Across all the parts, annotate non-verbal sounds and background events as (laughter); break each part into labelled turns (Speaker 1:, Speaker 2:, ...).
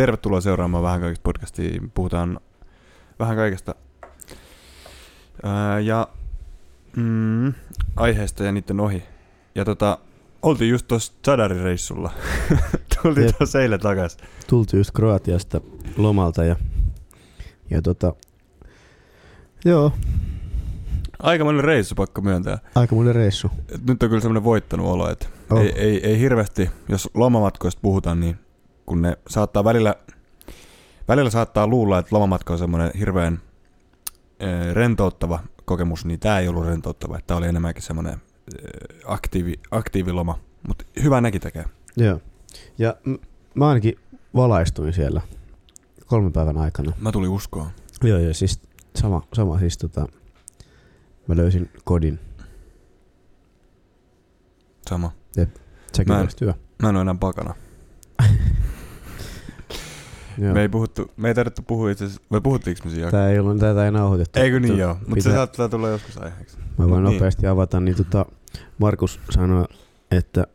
Speaker 1: Tervetuloa seuraamaan Vähän kaikesta podcastia. Puhutaan vähän kaikesta. Ää, ja mm, aiheesta ja niiden ohi. Ja tota, oltiin just tuossa Chadari-reissulla. (laughs) Tultiin tuossa eilen takas.
Speaker 2: Tultiin just Kroatiasta lomalta ja, ja tota, joo,
Speaker 1: Aikamoinen reissu, pakko myöntää.
Speaker 2: aikamoinen reissu.
Speaker 1: Et nyt on kyllä semmoinen voittanut olo, että
Speaker 2: Oh.
Speaker 1: ei, ei, ei hirveästi, jos lomamatkoista puhutaan, niin kun ne saattaa välillä, välillä saattaa luulla, että lomamatka on semmoinen hirveän rentouttava kokemus, niin tämä ei ollut rentouttava. Tämä oli enemmänkin semmoinen aktiivi, aktiiviloma, mutta hyvä nekin tekee.
Speaker 2: Joo. Ja mä ainakin valaistuin siellä kolmen päivän aikana.
Speaker 1: Mä tulin uskoa.
Speaker 2: Joo, ja siis sama, sama siis tota, mä löysin kodin.
Speaker 1: Sama.
Speaker 2: Sekin
Speaker 1: Mä en-. Mä en ole enää pakana. (laughs)
Speaker 2: Joo.
Speaker 1: Me ei, puhuttu, me ei tarvittu puhua itse asiassa, vai puhuttiinko me siinä?
Speaker 2: Tää ei ollut, tätä ei nauhoitettu.
Speaker 1: Eikö niin joo, mutta se saattaa tulla joskus aiheeksi.
Speaker 2: Mä voin
Speaker 1: Mut
Speaker 2: nopeasti avata, niin tota, Markus sanoi, että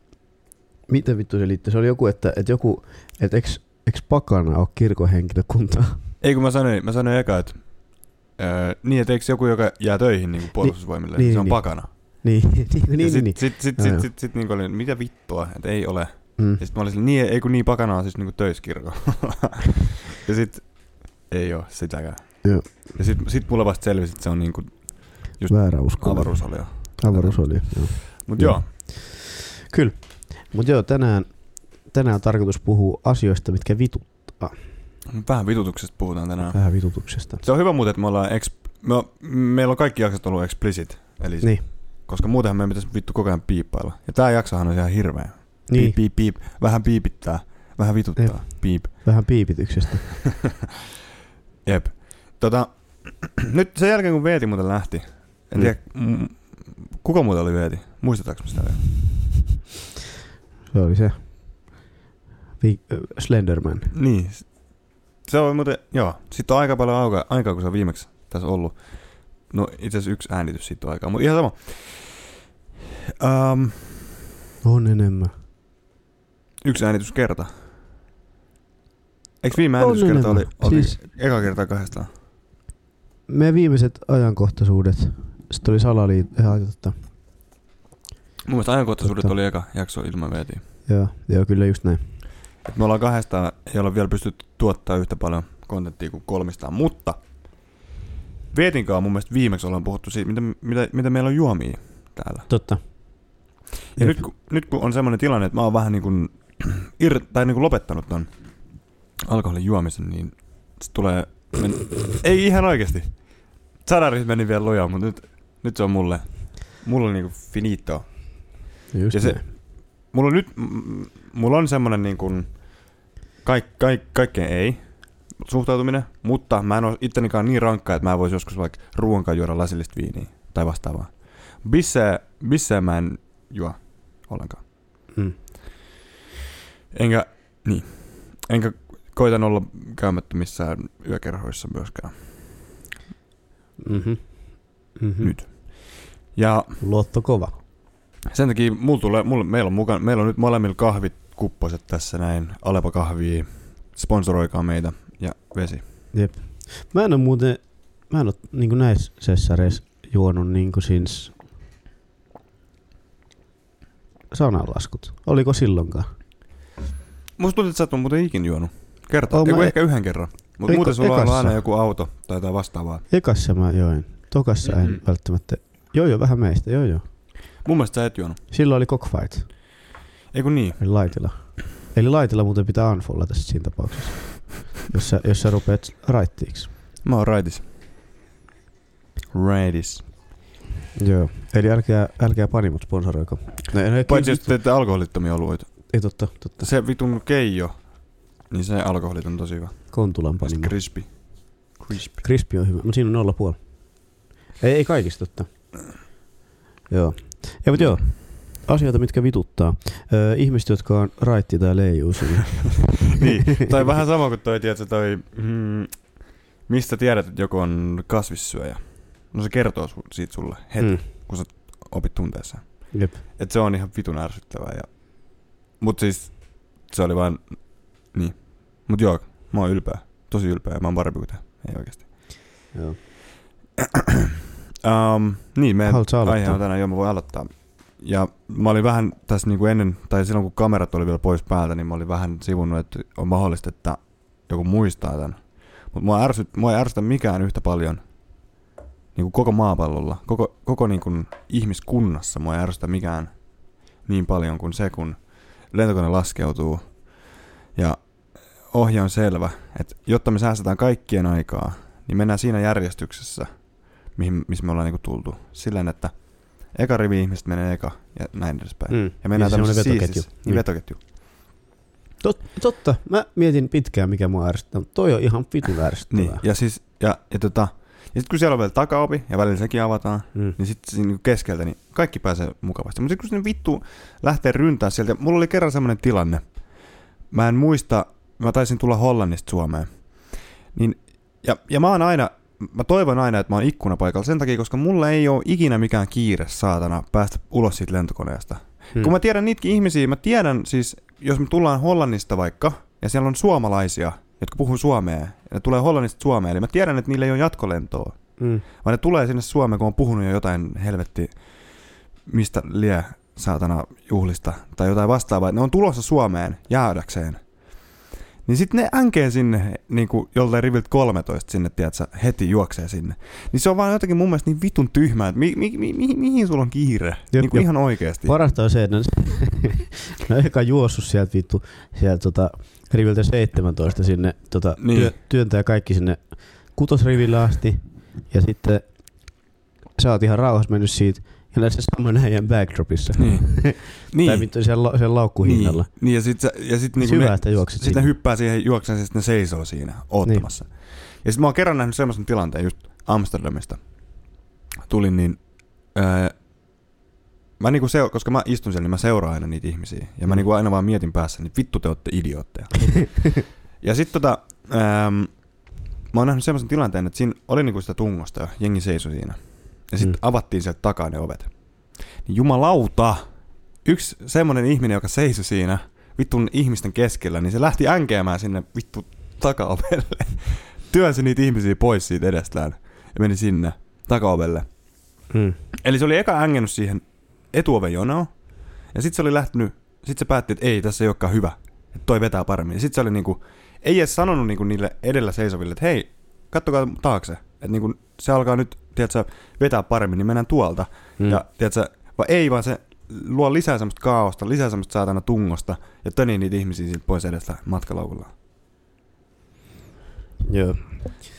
Speaker 2: miten vittu se liittyy? Se oli joku, että, että joku, että eks, eks pakana ole kirkon henkilökuntaa?
Speaker 1: Ei kun mä sanoin, mä sanoin eka, että öö, niin, että eikö joku, joka jää töihin niin puolustusvoimille, niin,
Speaker 2: niin,
Speaker 1: se on
Speaker 2: niin.
Speaker 1: pakana.
Speaker 2: niin, (laughs) niin,
Speaker 1: ja
Speaker 2: niin,
Speaker 1: sit,
Speaker 2: niin.
Speaker 1: sit, sit,
Speaker 2: Joo,
Speaker 1: sit,
Speaker 2: joo.
Speaker 1: sit, sit, niin oli, mitä vittua, että ei ole.
Speaker 2: Mm.
Speaker 1: Ja sit mä olin sille, niin, ei kun niin pakana on siis niin töissä kirkolla. (laughs) ja sit ei oo sitäkään.
Speaker 2: Joo.
Speaker 1: Ja sit, sit mulle vasta selvisi, että se on niinku just
Speaker 2: Väärä usko.
Speaker 1: avaruusolio.
Speaker 2: Avaruus oli, joo.
Speaker 1: Mut
Speaker 2: Joo.
Speaker 1: joo,
Speaker 2: Kyllä. Mutta joo, tänään, tänään on tarkoitus puhua asioista, mitkä vituttaa.
Speaker 1: vähän vitutuksesta puhutaan tänään.
Speaker 2: Vähän vitutuksesta.
Speaker 1: Se on hyvä muuten, että me ollaan eks, me, meillä on kaikki jaksot ollut explicit. Eli
Speaker 2: Niin.
Speaker 1: Koska muutenhan meidän pitäisi vittu koko ajan piippailla. Ja tää jaksohan on ihan hirveä.
Speaker 2: Niin,
Speaker 1: Piip, piip, piip. Vähän piipittää. Vähän vituttaa.
Speaker 2: Jep.
Speaker 1: Piip.
Speaker 2: vähän piipityksestä. (laughs)
Speaker 1: Jep. Tota, (clears throat) nyt sen jälkeen kun Veeti muuten lähti. En
Speaker 2: Mm.
Speaker 1: tiedä, mm, kuka muuten oli Veeti? Muistetaanko me sitä vielä?
Speaker 2: Se oli se. Vi- Slenderman.
Speaker 1: Niin. Se on muuten, joo. Sitten on aika paljon aikaa, aikaa kun se on viimeksi tässä ollut. No itse asiassa yksi äänitys siitä on aikaa, mutta ihan sama. Um,
Speaker 2: On enemmän.
Speaker 1: Yksi äänityskerta. Eikö viime äänityskerta oli, oli
Speaker 2: Siis-
Speaker 1: eka kertaa kahdestaan?
Speaker 2: Meidän viimeiset ajankohtaisuudet. Sitten oli salaliit... Ja, totta.
Speaker 1: Mun mielestä ajankohtaisuudet
Speaker 2: Totta.
Speaker 1: oli eka jakso ilman Veetiä.
Speaker 2: Joo, joo, kyllä just näin.
Speaker 1: Et me ollaan kahdestaan, ei olla vielä pystytty tuottaa yhtä paljon kontenttia kuin kolmistaan, mutta Vietinkaan mun mielestä viimeksi ollaan puhuttu siitä, mitä, mitä, mitä meillä on juomia täällä.
Speaker 2: Totta.
Speaker 1: Ja
Speaker 2: Jep.
Speaker 1: nyt, kun, nyt kun on semmoinen tilanne, että mä oon vähän niin kuin, ir, tai niin kuin lopettanut ton alkoholin juomisen, niin se tulee, men, ei ihan oikeasti. Sadarit meni vielä lujaa, mutta nyt, nyt se on mulle, mulle niin kuin finito.
Speaker 2: Just
Speaker 1: Ja se-. Mulla on nyt, mulla on semmonen niin kuin, kaik, kaik, kaikkeen ei suhtautuminen, mutta mä en ole ittenikaan niin rankka, että mä vois joskus vaikka ruoankaan juoda lasillista viiniä tai vastaavaa. Bisseä, bisseä mä en juo ollenkaan.
Speaker 2: Mm.
Speaker 1: Enkä, niin, enkä koitan olla käymättä missään yökerhoissa myöskään
Speaker 2: Mm-hmm. Mm-hmm.
Speaker 1: nyt. Ja
Speaker 2: Luotto kova.
Speaker 1: sen takia mulla tulee, mulla, meillä, on mukaan, meillä on nyt molemmilla kahvit kupposet tässä näin. Alepa kahvia, sponsoroikaa meitä ja vesi.
Speaker 2: Mä en oo muuten, mä en oo niinku näissä sessareissa juonut niinku siis sananlaskut. Oliko silloinkaan?
Speaker 1: Musta tuntuu, että sä et ole muuten ikin juonut. Kerta.
Speaker 2: Oon
Speaker 1: Eiku
Speaker 2: mä e-
Speaker 1: ehkä yhden kerran. Mutta muuten sulla on
Speaker 2: ekassa.
Speaker 1: aina joku auto tai jotain vastaavaa.
Speaker 2: Ekassa mä join. Tokassa en
Speaker 1: Mhm.
Speaker 2: välttämättä. Joo joo, vähän meistä, joo joo.
Speaker 1: Mun mielestä sä et juonut.
Speaker 2: Silloin oli cockfight,
Speaker 1: Ei kun niin.
Speaker 2: eli laitila. Eli laitila muuten pitää unfollata sit siinä tapauksessa. jos, sä, jos sä rupeat raittiiksi.
Speaker 1: Mä oon raitis. Raitis.
Speaker 2: Joo. Eli älkää, älkää panimut sponsoroiko. No, no,
Speaker 1: Paitsi jos teette alkoholittomia oluita.
Speaker 2: Ei totta, totta.
Speaker 1: Se vitun keijo, niin se alkoholit on tosi hyvä.
Speaker 2: Kontulan panimo.
Speaker 1: crispy. Crispy.
Speaker 2: Crispy on hyvä, mutta siinä on nolla puoli. Ei, ei kaikista totta. Joo. Ja mutta joo, asioita mitkä vituttaa. Öö, ihmiset, jotka on raitti tai leijuu siinä. (laughs)
Speaker 1: niin. Tai vähän sama kuin toi, tiedätkö, toi, mm, mistä tiedät, että joku on kasvissyöjä. No se kertoo su- siitä sulle heti, mm. kun sä opit tunteessa.
Speaker 2: Jep.
Speaker 1: Et se on ihan vitun ärsyttävää. Ja... Mut siis se oli vaan, niin. Mut joo, Mä oon ylpeä. Tosi ylpeä. Mä oon parempi kuin te. Ei oikeasti.
Speaker 2: Joo.
Speaker 1: Um, (clears throat) niin, meidän
Speaker 2: Haluatko sä aloittaa?
Speaker 1: aihe on tänään, joo mä voin aloittaa. Ja mä olin vähän tässä niin kuin ennen, tai silloin kun kamerat oli vielä pois päältä, niin mä olin vähän sivunnut, että on mahdollista, että joku muistaa tämän. Mutta mua, ärsyt, mua ei ärsytä mikään yhtä paljon niin kuin koko maapallolla, koko, koko niin kuin ihmiskunnassa mua ei ärsytä mikään niin paljon kuin se, kun lentokone laskeutuu ja ohje on selvä, että jotta me säästetään kaikkien aikaa, niin mennään siinä järjestyksessä, mihin, missä me ollaan niinku tultu. Silleen, että eka rivi ihmiset menee eka ja näin edespäin.
Speaker 2: Mm.
Speaker 1: Ja mennään
Speaker 2: Niin
Speaker 1: tämmöisessä
Speaker 2: vetoketju.
Speaker 1: siistissä- Niin,
Speaker 2: Mm.
Speaker 1: vetoketju.
Speaker 2: Tot, totta. Mä mietin pitkään, mikä mua ärsyttää, mutta toi on ihan vitun ärsyttävää. (laughs)
Speaker 1: Niin, ja siis, ja, ja tota, ja sit kun siellä on vielä takaopi, ja välillä sekin avataan,
Speaker 2: Mm.
Speaker 1: niin sitten siinä niinku keskeltä, niin kaikki pääsee mukavasti. Mutta kun sinne vittu lähtee ryntää sieltä, mulla oli kerran semmoinen tilanne, mä en muista, mä taisin tulla Hollannista Suomeen, niin, ja, ja mä oon aina, mä toivon aina, että mä oon ikkunapaikalla sen takia, koska mulla ei ole ikinä mikään kiire saatana päästä ulos siitä lentokoneesta.
Speaker 2: Hmm.
Speaker 1: Kun mä tiedän niitäkin ihmisiä, mä tiedän siis, jos me tullaan Hollannista vaikka, ja siellä on suomalaisia, jotka puhuu suomea, ja ne tulee Hollannista Suomeen, eli mä tiedän, että niillä ei ole jatkolentoa.
Speaker 2: Mm.
Speaker 1: Vaan ne tulee sinne Suomeen, kun on puhunut jo jotain helvetti, mistä lie saatana juhlista, tai jotain vastaavaa. Ne on tulossa Suomeen jäädäkseen. Niin sitten ne änkee sinne, niin kuin joltain riviltä 13 sinne, tiedätkö, heti juoksee sinne. Niin se on vaan jotenkin mun mielestä niin vitun tyhmää, että mi, mi, mi, mi, mihin sulla on kiire?
Speaker 2: Jep,
Speaker 1: niin kuin
Speaker 2: jep.
Speaker 1: ihan oikeasti.
Speaker 2: Parasta on se, että (laughs) ne, on eka juossut sieltä vittu, sieltä tota, riviltä 17 sinne, tota,
Speaker 1: Niin.
Speaker 2: työ, työntää kaikki sinne kutosriville asti, ja sitten sä oot ihan rauhassa mennyt siitä, ja se saman äijän backdropissa.
Speaker 1: Niin. (laughs)
Speaker 2: Tai
Speaker 1: niin.
Speaker 2: vittu siellä, la- siellä laukkuhinnalla.
Speaker 1: Niin, niin, ja sitten ja sit
Speaker 2: Niin
Speaker 1: niinku
Speaker 2: hyvä,
Speaker 1: ne,
Speaker 2: että juoksit
Speaker 1: Sitten ne hyppää siihen juokseen, ja sitten ne seisoo siinä oottamassa. Niin. Ja sitten mä oon kerran nähnyt semmoisen tilanteen just Amsterdamista. Tulin niin... Öö, mä niinku seur- koska mä istun siellä, niin mä seuraan aina niitä ihmisiä. Ja mä
Speaker 2: Mm.
Speaker 1: niinku aina vaan mietin päässä, niin vittu te ootte idiootteja. (laughs) ja sitten tota... Öö, mä oon nähnyt semmoisen tilanteen, että siinä oli niinku sitä tungosta ja jengi seisoi siinä. Ja sitten
Speaker 2: Mm.
Speaker 1: avattiin sieltä takaa ne ovet. Niin jumalauta! Yksi semmonen ihminen, joka seisoi siinä vittun ihmisten keskellä, niin se lähti änkeämään sinne vittu takaovelle. (laughs) Työnsi niitä ihmisiä pois siitä edestään ja meni sinne takaovelle.
Speaker 2: Mm.
Speaker 1: Eli se oli eka ängennnyt siihen etuoven jonoon. Ja sitten se oli lähtenyt, sitten se päätti, että ei, tässä ei olekaan hyvä. Että toi vetää paremmin. Sitten se oli niinku, ei edes sanonut niinku niille edellä seisoville, että hei, kattokaa taakse. Että niinku, se alkaa nyt, tiedätkö, vetää paremmin, niin mennään tuolta.
Speaker 2: Mm.
Speaker 1: Ja tiedätkö, vaan ei, vaan se luo lisää semmoista kaaosta, lisää semmoista saatana tungosta ja töni niitä ihmisiä siitä pois edestä matkalaukulla.
Speaker 2: Joo.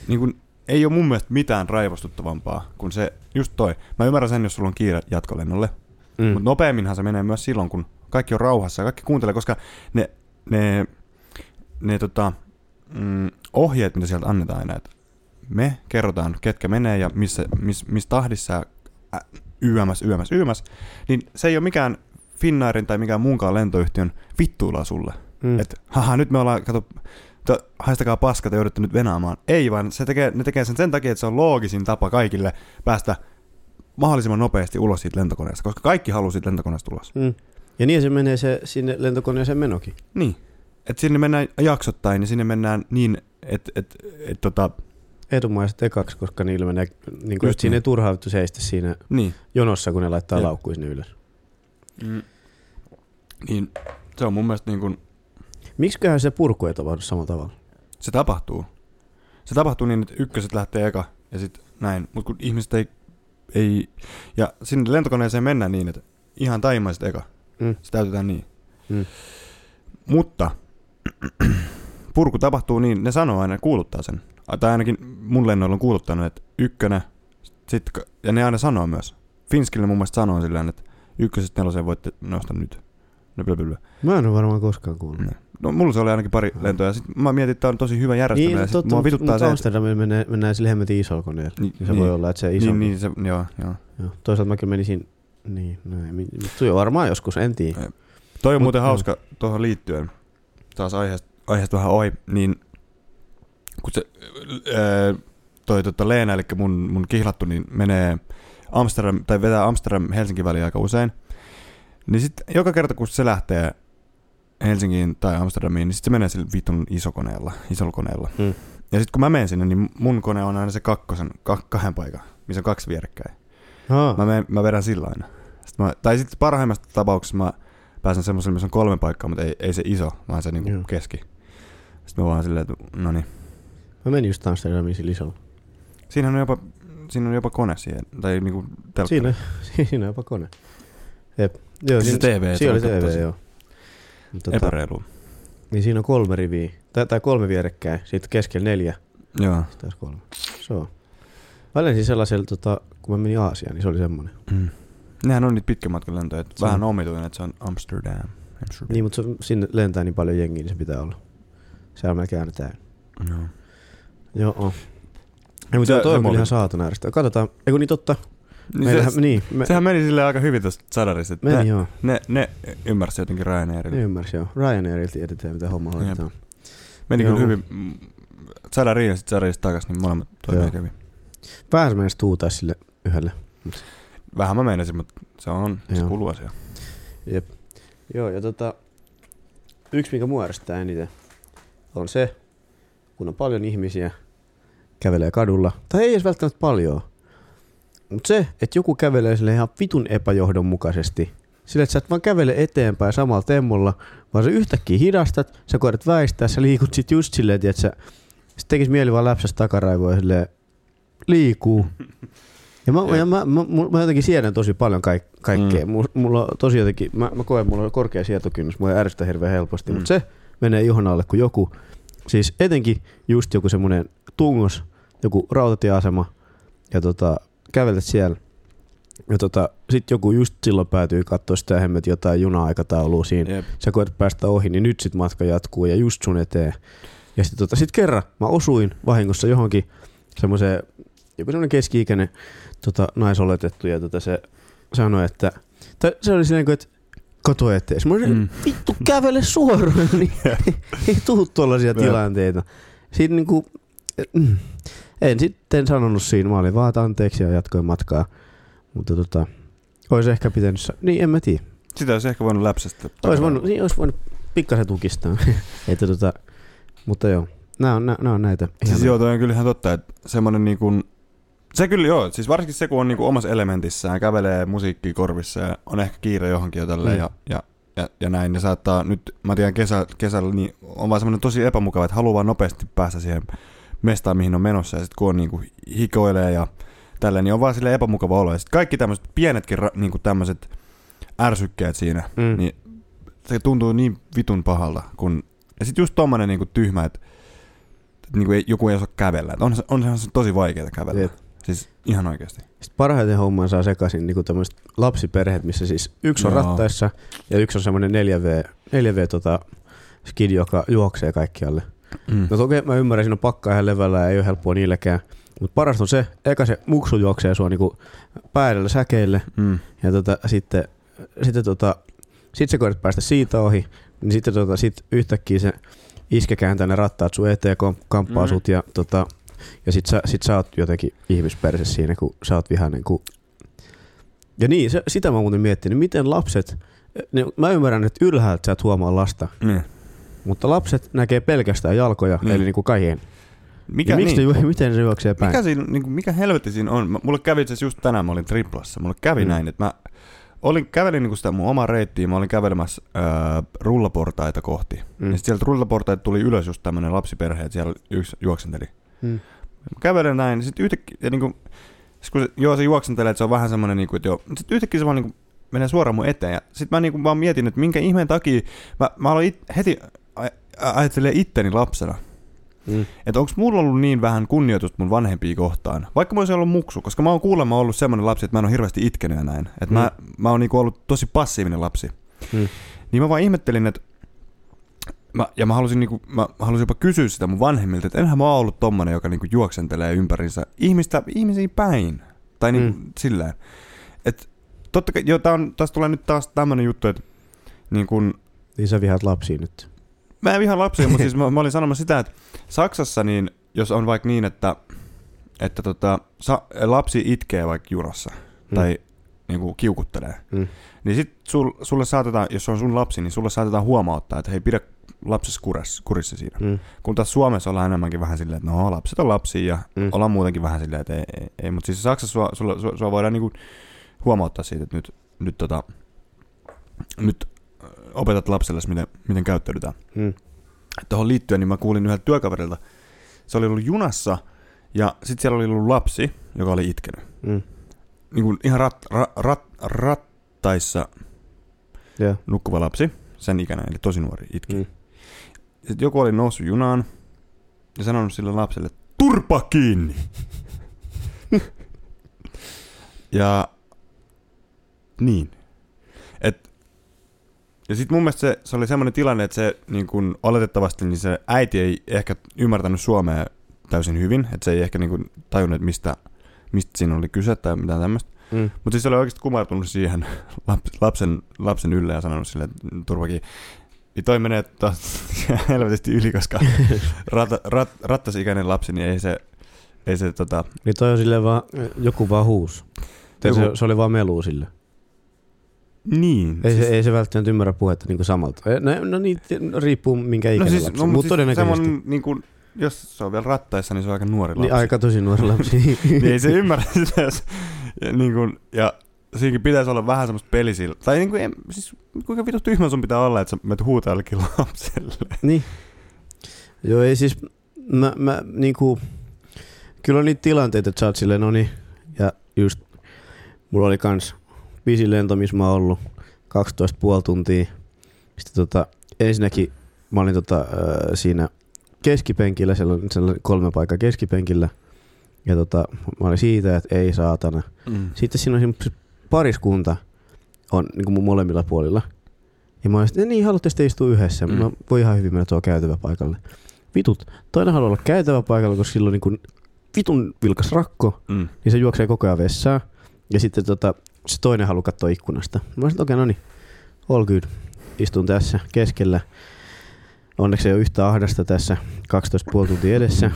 Speaker 1: Niin kun, ei ole mun mielestä mitään raivostuttavampaa kuin se, just toi. Mä ymmärrän sen, jos sulla on kiire jatkolennolle,
Speaker 2: Mm.
Speaker 1: mutta nopeamminhan se menee myös silloin, kun kaikki on rauhassa ja kaikki kuuntelee, koska ne, ne, ne tota, mm, ohjeet, mitä sieltä annetaan aina, että me kerrotaan, ketkä menee ja missä, miss, missä tahdissa ä, YMS, YMS, YMS, niin se ei ole mikään Finnairin tai mikään muunkaan lentoyhtiön vittuilua sulle.
Speaker 2: Mm.
Speaker 1: Että haha, nyt me ollaan, kato, to, haistakaa paskat ja joudutte nyt venaamaan. Ei vaan, se tekee, ne tekee sen sen takia, että se on loogisin tapa kaikille päästä mahdollisimman nopeasti ulos siitä lentokoneesta, koska kaikki haluaa siitä lentokoneesta ulos.
Speaker 2: Mm. Ja niin se menee se sinne lentokoneeseen menokin.
Speaker 1: Niin. Että sinne mennään jaksottain ja sinne mennään niin, että et, et, tota,
Speaker 2: Etumaiset ekaksi, koska niillä menee, niin kuin
Speaker 1: Just
Speaker 2: siinä
Speaker 1: niin.
Speaker 2: ei turhaa vittu seistä siinä
Speaker 1: niin.
Speaker 2: jonossa, kun ne laittaa
Speaker 1: Jep.
Speaker 2: laukkuja sinne ylös.
Speaker 1: Mm. Niin se on mun mielestä niin kuin,
Speaker 2: Miksiköhän se purku ei tapahdu samalla tavalla?
Speaker 1: se tapahtuu. Se tapahtuu niin, että ykköset lähtee eka ja sitten näin. Mutta kun ihmiset ei, ei, ja sinne lentokoneeseen mennään niin, että ihan taimaiset eka.
Speaker 2: Mm.
Speaker 1: Se täytetään niin.
Speaker 2: Mm.
Speaker 1: Mutta (clears throat) purku tapahtuu niin, ne sanoo aina, kuuluttaa sen. Tai ainakin mun lennoilla on kuuluttanut, että ykkönen, sit, ja ne aina sanoo myös. Finskille mun mielestä sanoo silleen, että ykkösestä neloseen voitte nostaa nyt. No, blö, blö.
Speaker 2: Mä en ole varmaan koskaan kuullut.
Speaker 1: Ne. No mulla se oli ainakin pari lentoa, ja sit mä mietin, että tää on tosi hyvä järjestelmä,
Speaker 2: Niin,
Speaker 1: ja
Speaker 2: no, totta,
Speaker 1: mua
Speaker 2: mutta
Speaker 1: vituttaa
Speaker 2: mut
Speaker 1: se, että...
Speaker 2: Amsterdamilla menee, mennään sillä hemmetin isolla koneella.
Speaker 1: Niin,
Speaker 2: Niin, se voi olla, että se iso.
Speaker 1: Niin, niin se, joo, joo.
Speaker 2: Joo. Toisaalta mäkin menisin, niin, näin. Mutta tuo varmaan joskus, en tiedä.
Speaker 1: Toi on
Speaker 2: Mut-
Speaker 1: muuten hauska tuohon liittyen, taas aiheesta, aiheesta vähän ohi, niin kun se, toi tota Leena, eli mun, mun kihlattu, niin menee Amsterdam, tai vetää Amsterdam-Helsinki väliä aika usein, niin sitten joka kerta kun se lähtee Helsinkiin tai Amsterdamiin, niin sitten se menee sillä vitun isokoneella, isolla koneella.
Speaker 2: Mm.
Speaker 1: Ja sitten kun mä menen sinne, niin mun kone on aina se kakkosen, ka- kahden paikan, missä on kaksi vierekkäin. Mä, menen, mä vedän sillä aina. Sitten mä, tai sitten parhaimmassa tapauksessa mä pääsen semmoiselle, missä on kolme paikkaa, mutta ei, ei se iso, vaan se niinku keski. Sitten mä vaan silleen, että no niin.
Speaker 2: Mä menin just Amsterdamiin sillä isolla.
Speaker 1: Siinähän on jopa, siinä on jopa kone siihen, tai niinku telkkari.
Speaker 2: Siinä, (laughs) siinä on jopa kone. Jep. Joo,
Speaker 1: Siis
Speaker 2: siinä,
Speaker 1: TV,
Speaker 2: siinä oli TV, joo. Tota,
Speaker 1: Epäreilu.
Speaker 2: niin siinä on kolme riviä, tai, tai kolme vierekkäin, sitten keskellä neljä,
Speaker 1: Joo.
Speaker 2: sitten kolme. Se on. Mä lensin sellaisella, tota, kun mä menin Aasiaan, niin se oli semmonen.
Speaker 1: Mm. Nehän on niitä pitkän matkan lentoja, että vähän omituinen, että se on Amsterdam. Amsterdam.
Speaker 2: Niin, mutta se, sinne lentää niin paljon jengiä, niin se pitää olla. Se on melkein aina täynnä.
Speaker 1: Joo.
Speaker 2: Joo. Ei, mutta
Speaker 1: Se-
Speaker 2: toi
Speaker 1: se
Speaker 2: on kyllä ihan saatana äärestä. Katsotaan, eikö niin totta?
Speaker 1: Niin
Speaker 2: Meillähän,
Speaker 1: se,
Speaker 2: niin, me,
Speaker 1: sehän meni sille aika hyvin tuosta sadarista, että
Speaker 2: meni
Speaker 1: ne,
Speaker 2: joo.
Speaker 1: ne, ne ymmärsi jotenkin Ryanairille.
Speaker 2: Ne ymmärsi joo. Ryanairilta tiedetään, mitä homma
Speaker 1: Jep.
Speaker 2: hoidetaan.
Speaker 1: Meni
Speaker 2: Joo.
Speaker 1: kyllä hyvin. Sadariin ja sitten sadarista takas, niin molemmat toimii hyvin.
Speaker 2: Vähän se meinasi tuutaa sille yhdelle.
Speaker 1: Vähän mä meinasin, mutta se on, se
Speaker 2: Joo.
Speaker 1: kuuluu asia.
Speaker 2: Jep. Joo, ja tota, yksi mikä mua eniten on se, kun on paljon ihmisiä, kävelee kadulla, tai ei edes välttämättä paljon, mutta se, että joku kävelee sille ihan vitun epäjohdonmukaisesti, sillä että sä et vaan kävele eteenpäin samalla temmolla, vaan sä yhtäkkiä hidastat, sä koetat väistää, sä liikut sit just silleen, että sä sit tekis mieli vaan läpsästä takaraivoa silleen, liikuu. Ja mä, ja mä, mä, mä, mä jotenkin siedän tosi paljon kaik, kaikkea. Mm. Mulla on tosi jotenkin, mä, mä koen, mulla on korkea sietokynnys, mua ei ärsytä hirveän helposti,
Speaker 1: Mm.
Speaker 2: mutta se menee ihon alle, kun joku, siis etenkin just joku semmonen tungos, joku rautatieasema, ja tota, kävelet siellä, ja tota, sit joku just silloin päätyy katsoa sitä hemmet jotain juna-aikataulua siinä,
Speaker 1: Jep.
Speaker 2: sä koet päästä ohi, niin nyt sit matka jatkuu ja just sun eteen. Ja sitten tota, sit kerran mä osuin vahingossa johonkin semmoiseen, joku semmoinen keski-ikäinen tota, naisoletettu ja tota, se sanoi, että, tai se oli silleen, että kato eteen. Mä olin,
Speaker 1: Mm.
Speaker 2: vittu kävele suoraan, (laughs) niin (laughs) ei tuu tuollaisia tilanteita. Siinä niinku, mm, en sitten sanonut siinä, mä olin vaan anteeksi ja jatkoin matkaa. Mutta tota, olisi ehkä pitänyt, sa- niin en mä tiedä.
Speaker 1: Sitä olisi ehkä voinut läpsästä.
Speaker 2: Olisi voinut, niin olisi voinut pikkasen tukistaa. (laughs) että tota, mutta joo, nämä on, nämä, nämä on näitä.
Speaker 1: Siis joo, toi on kyllä ihan totta, että semmonen niinku... Se kyllä joo, siis varsinkin se kun on niinku omassa elementissään, kävelee musiikki korvissa ja on ehkä kiire johonkin jo tälleen
Speaker 2: Mm.
Speaker 1: ja, ja, ja, ja, näin, niin saattaa nyt, mä tiedän kesä, kesällä, niin on vaan semmoinen tosi epämukava, että haluaa vaan nopeasti päästä siihen mestaan, mihin on menossa ja sitten kun on niinku hikoilee ja tälleen, niin on vaan sille epämukava olo. Ja sitten kaikki tämmöiset pienetkin ra- niinku tämmöiset ärsykkeet siinä,
Speaker 2: Mm.
Speaker 1: niin se tuntuu niin vitun pahalta. Kun... Ja sitten just tommonen niinku tyhmä, että että niinku ei, joku ei osaa kävellä. Et on, on se tosi vaikeaa kävellä.
Speaker 2: Jep.
Speaker 1: Siis ihan oikeasti.
Speaker 2: Sitten parhaiten homman saa sekaisin niin tämmöiset lapsiperheet, missä siis yksi on
Speaker 1: Joo.
Speaker 2: rattaissa ja yksi on semmoinen 4V, 4V tota, skidi, joka juoksee kaikkialle.
Speaker 1: Mm.
Speaker 2: No toki mä ymmärrän, siinä on pakkaa ihan levällä ja ei ole helppoa niillekään. Mutta parasta on se, eka se muksu juoksee sua niinku päädellä säkeille
Speaker 1: Mm.
Speaker 2: ja tota, sitten, sitten tota, sit sä koetat päästä siitä ohi, niin sitten tota, sit yhtäkkiä se iskä kääntää ne rattaat sun eteen, kom- kamppaa
Speaker 1: Mm.
Speaker 2: sut ja, tota, ja sit sä, sit sä oot jotenkin ihmisperse siinä, kun sä oot vihainen. Kun... Ja niin, se, sitä mä oon muuten miettinyt, miten lapset, ne, mä ymmärrän, että ylhäältä sä et huomaa lasta,
Speaker 1: Niin.
Speaker 2: mutta lapset näkee pelkästään jalkoja,
Speaker 1: Niin.
Speaker 2: eli niinku kahien.
Speaker 1: Mikä,
Speaker 2: ja miksi
Speaker 1: niin,
Speaker 2: ne, (laughs) miten se juoksee päin?
Speaker 1: mikä, siinä, niin mikä helvetti siinä on? Mulle kävi itse just tänään, mä olin triplassa. Mulle kävi
Speaker 2: Mm.
Speaker 1: mm. näin, että mä olin, kävelin niin sitä mun omaa reittiä, mä olin kävelemässä ää, rullaportaita kohti. Mm.
Speaker 2: Mm.
Speaker 1: Ja sieltä rullaportaita tuli ylös just tämmönen lapsiperhe, että siellä yksi juoksenteli.
Speaker 2: Mm.
Speaker 1: Mä kävelen näin, niin sit yhtäkkiä, ja niinku, sit kun se, joo se juoksentelee, että se on vähän semmonen niinku, että joo, sit yhtäkkiä se vaan niinku menee suoraan mun eteen, ja sit mä niinku vaan mietin, että minkä ihmeen takia, mä, mä aloin it, heti a- a- ajattelemaan itteni lapsena,
Speaker 2: Mm.
Speaker 1: että onko mulla ollut niin vähän kunnioitusta mun vanhempia kohtaan, vaikka mä olisin ollut muksu, koska mä oon kuulemma ollut semmonen lapsi, että mä en ole hirveästi itkenyt ja näin, että
Speaker 2: Mm.
Speaker 1: mä, mä oon niinku ollut tosi passiivinen lapsi,
Speaker 2: Mm.
Speaker 1: niin mä vaan ihmettelin, että Mä, ja mä halusin, niinku, mä halusin jopa kysyä sitä mun vanhemmilta, että enhän mä oon ollut tommonen, joka niinku juoksentelee ympärinsä ihmistä, ihmisiä päin. Tai niinku
Speaker 2: Mm.
Speaker 1: sillä että totta kai, joo, tää on, tästä tulee nyt taas tämmönen juttu, että niin kun,
Speaker 2: Niin sä vihaat lapsia nyt.
Speaker 1: mä en vihaa lapsia, mutta siis (laughs) mä, mä olin sanomassa sitä, että Saksassa niin, jos on vaikka niin, että, että tota, sa, lapsi itkee vaikka junassa,
Speaker 2: Mm.
Speaker 1: tai, niin kuin kiukuttelee.
Speaker 2: Mm.
Speaker 1: Niin sit sul, sulle saatetaan, jos on sun lapsi, niin sulle saatetaan huomauttaa, että hei pidä lapsessa kurissa, kurissa siinä.
Speaker 2: Mm.
Speaker 1: Kun taas Suomessa ollaan enemmänkin vähän silleen, että no lapset on lapsia ja
Speaker 2: mm.
Speaker 1: ollaan muutenkin vähän silleen, että ei, ei, ei. mutta siis Saksassa sua, sua, sua, sua voidaan niin kuin huomauttaa siitä, että nyt, nyt, tota, nyt opetat lapselle, miten, miten käyttäydytään.
Speaker 2: Mm.
Speaker 1: Tuohon liittyen niin mä kuulin yhdeltä työkaverilta, se oli ollut junassa ja sitten siellä oli ollut lapsi, joka oli itkenyt.
Speaker 2: Mm.
Speaker 1: Niin kuin ihan rat, ra, rat, rattaissa
Speaker 2: Joo.
Speaker 1: nukkuva lapsi, sen ikäinen, eli tosi nuori itki.
Speaker 2: Mm.
Speaker 1: Sitten joku oli noussut junaan ja sanonut sille lapselle, turpa kiinni! (laughs) ja niin. Et, ja sitten mun mielestä se, se oli semmoinen tilanne, että se niin kun, oletettavasti niin se äiti ei ehkä ymmärtänyt suomea täysin hyvin, että se ei ehkä niin kun, tajunnut, mistä, mistä siinä oli kyse tai mitään tämmöistä.
Speaker 2: Mm.
Speaker 1: Mutta siis se oli oikeasti kumartunut siihen (laughs) laps- lapsen, lapsen ylle ja sanonut sille, että turvakin. Niin toi menee (laughs) helvetisti yli, koska (laughs) rat, rat, rattasikäinen lapsi, niin ei se, ei se tota,
Speaker 2: Niin toi on silleen vaan, joku vaan huus.
Speaker 1: Joku-
Speaker 2: se, se, oli vaan melu sille.
Speaker 1: niin.
Speaker 2: Ei,
Speaker 1: siis,
Speaker 2: se, ei se välttämättä ymmärrä puhetta niinku samalta. Eh, No, no niin, no, riippuu minkä ikäinen
Speaker 1: no siis,
Speaker 2: lapsi.
Speaker 1: no,
Speaker 2: Mutta
Speaker 1: siis
Speaker 2: todennäköisesti.
Speaker 1: semmonen, niin kuin, jos se on vielä rattaissa, niin se on aika nuori lapsi.
Speaker 2: Niin aika tosi nuori lapsi. (laughs)
Speaker 1: niin ei se ymmärrä sitä, jos, ja, niin kuin, ja siinäkin pitäisi olla vähän semmoista pelisillä. Tai niin kuin, en, siis, kuinka vittu tyhmä sun pitää olla, että sä menet huutaa jollekin (laughs) lapselle.
Speaker 2: Niin. Joo, ei siis, mä, mä niinku, kyllä on niitä tilanteita, että sä oot silleen, no niin, ja just, mulla oli kans pisin lento, missä mä oon ollut, 12,5 tuntia. Sitten tota, ensinnäkin mä olin tota, äh, siinä keskipenkillä, siellä on sellainen kolme paikkaa keskipenkillä, ja tota, mä olin siitä, että ei saatana.
Speaker 1: Mm.
Speaker 2: Sitten siinä on pariskunta on niin kuin molemmilla puolilla. Ja mä olin sitten, niin haluatte sitten istua yhdessä. Mm.
Speaker 1: Mm.
Speaker 2: No voi ihan hyvin mennä tuo käytävä paikalle. Vitut, toinen haluaa olla käytävä paikalla, koska sillä on niin kuin vitun vilkas rakko,
Speaker 1: Mm.
Speaker 2: niin se juoksee koko ajan vessaan. Ja sitten tota, se toinen haluaa katsoa ikkunasta. Mä olisin, okei, okay, no niin, all good. Istun tässä keskellä. Onneksi ei ole yhtä ahdasta tässä 12,5 tuntia edessä.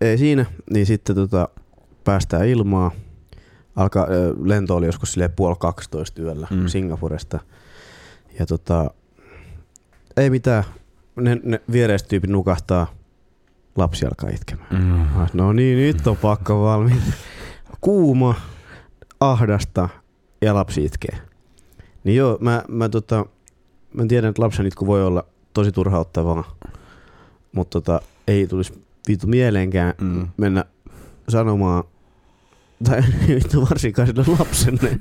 Speaker 2: Ei siinä, niin sitten tota, päästään ilmaa. Alkaa, ö, lento oli joskus silleen puoli 12 yöllä mm. Singapuresta. Ja tota, ei mitään. Ne, ne viereiset tyypit nukahtaa. Lapsi alkaa itkemään.
Speaker 1: Mm.
Speaker 2: No niin, nyt on pakko valmiin. Kuuma, ahdasta ja lapsi itkee. Niin joo, mä, mä, tota, mä tiedän, että lapsen itku voi olla tosi turhauttavaa, mutta tota, ei tulisi vitu mieleenkään
Speaker 1: Mm.
Speaker 2: mennä sanomaan, tai (laughs) vittu varsinkaan sille lapselle. (laughs)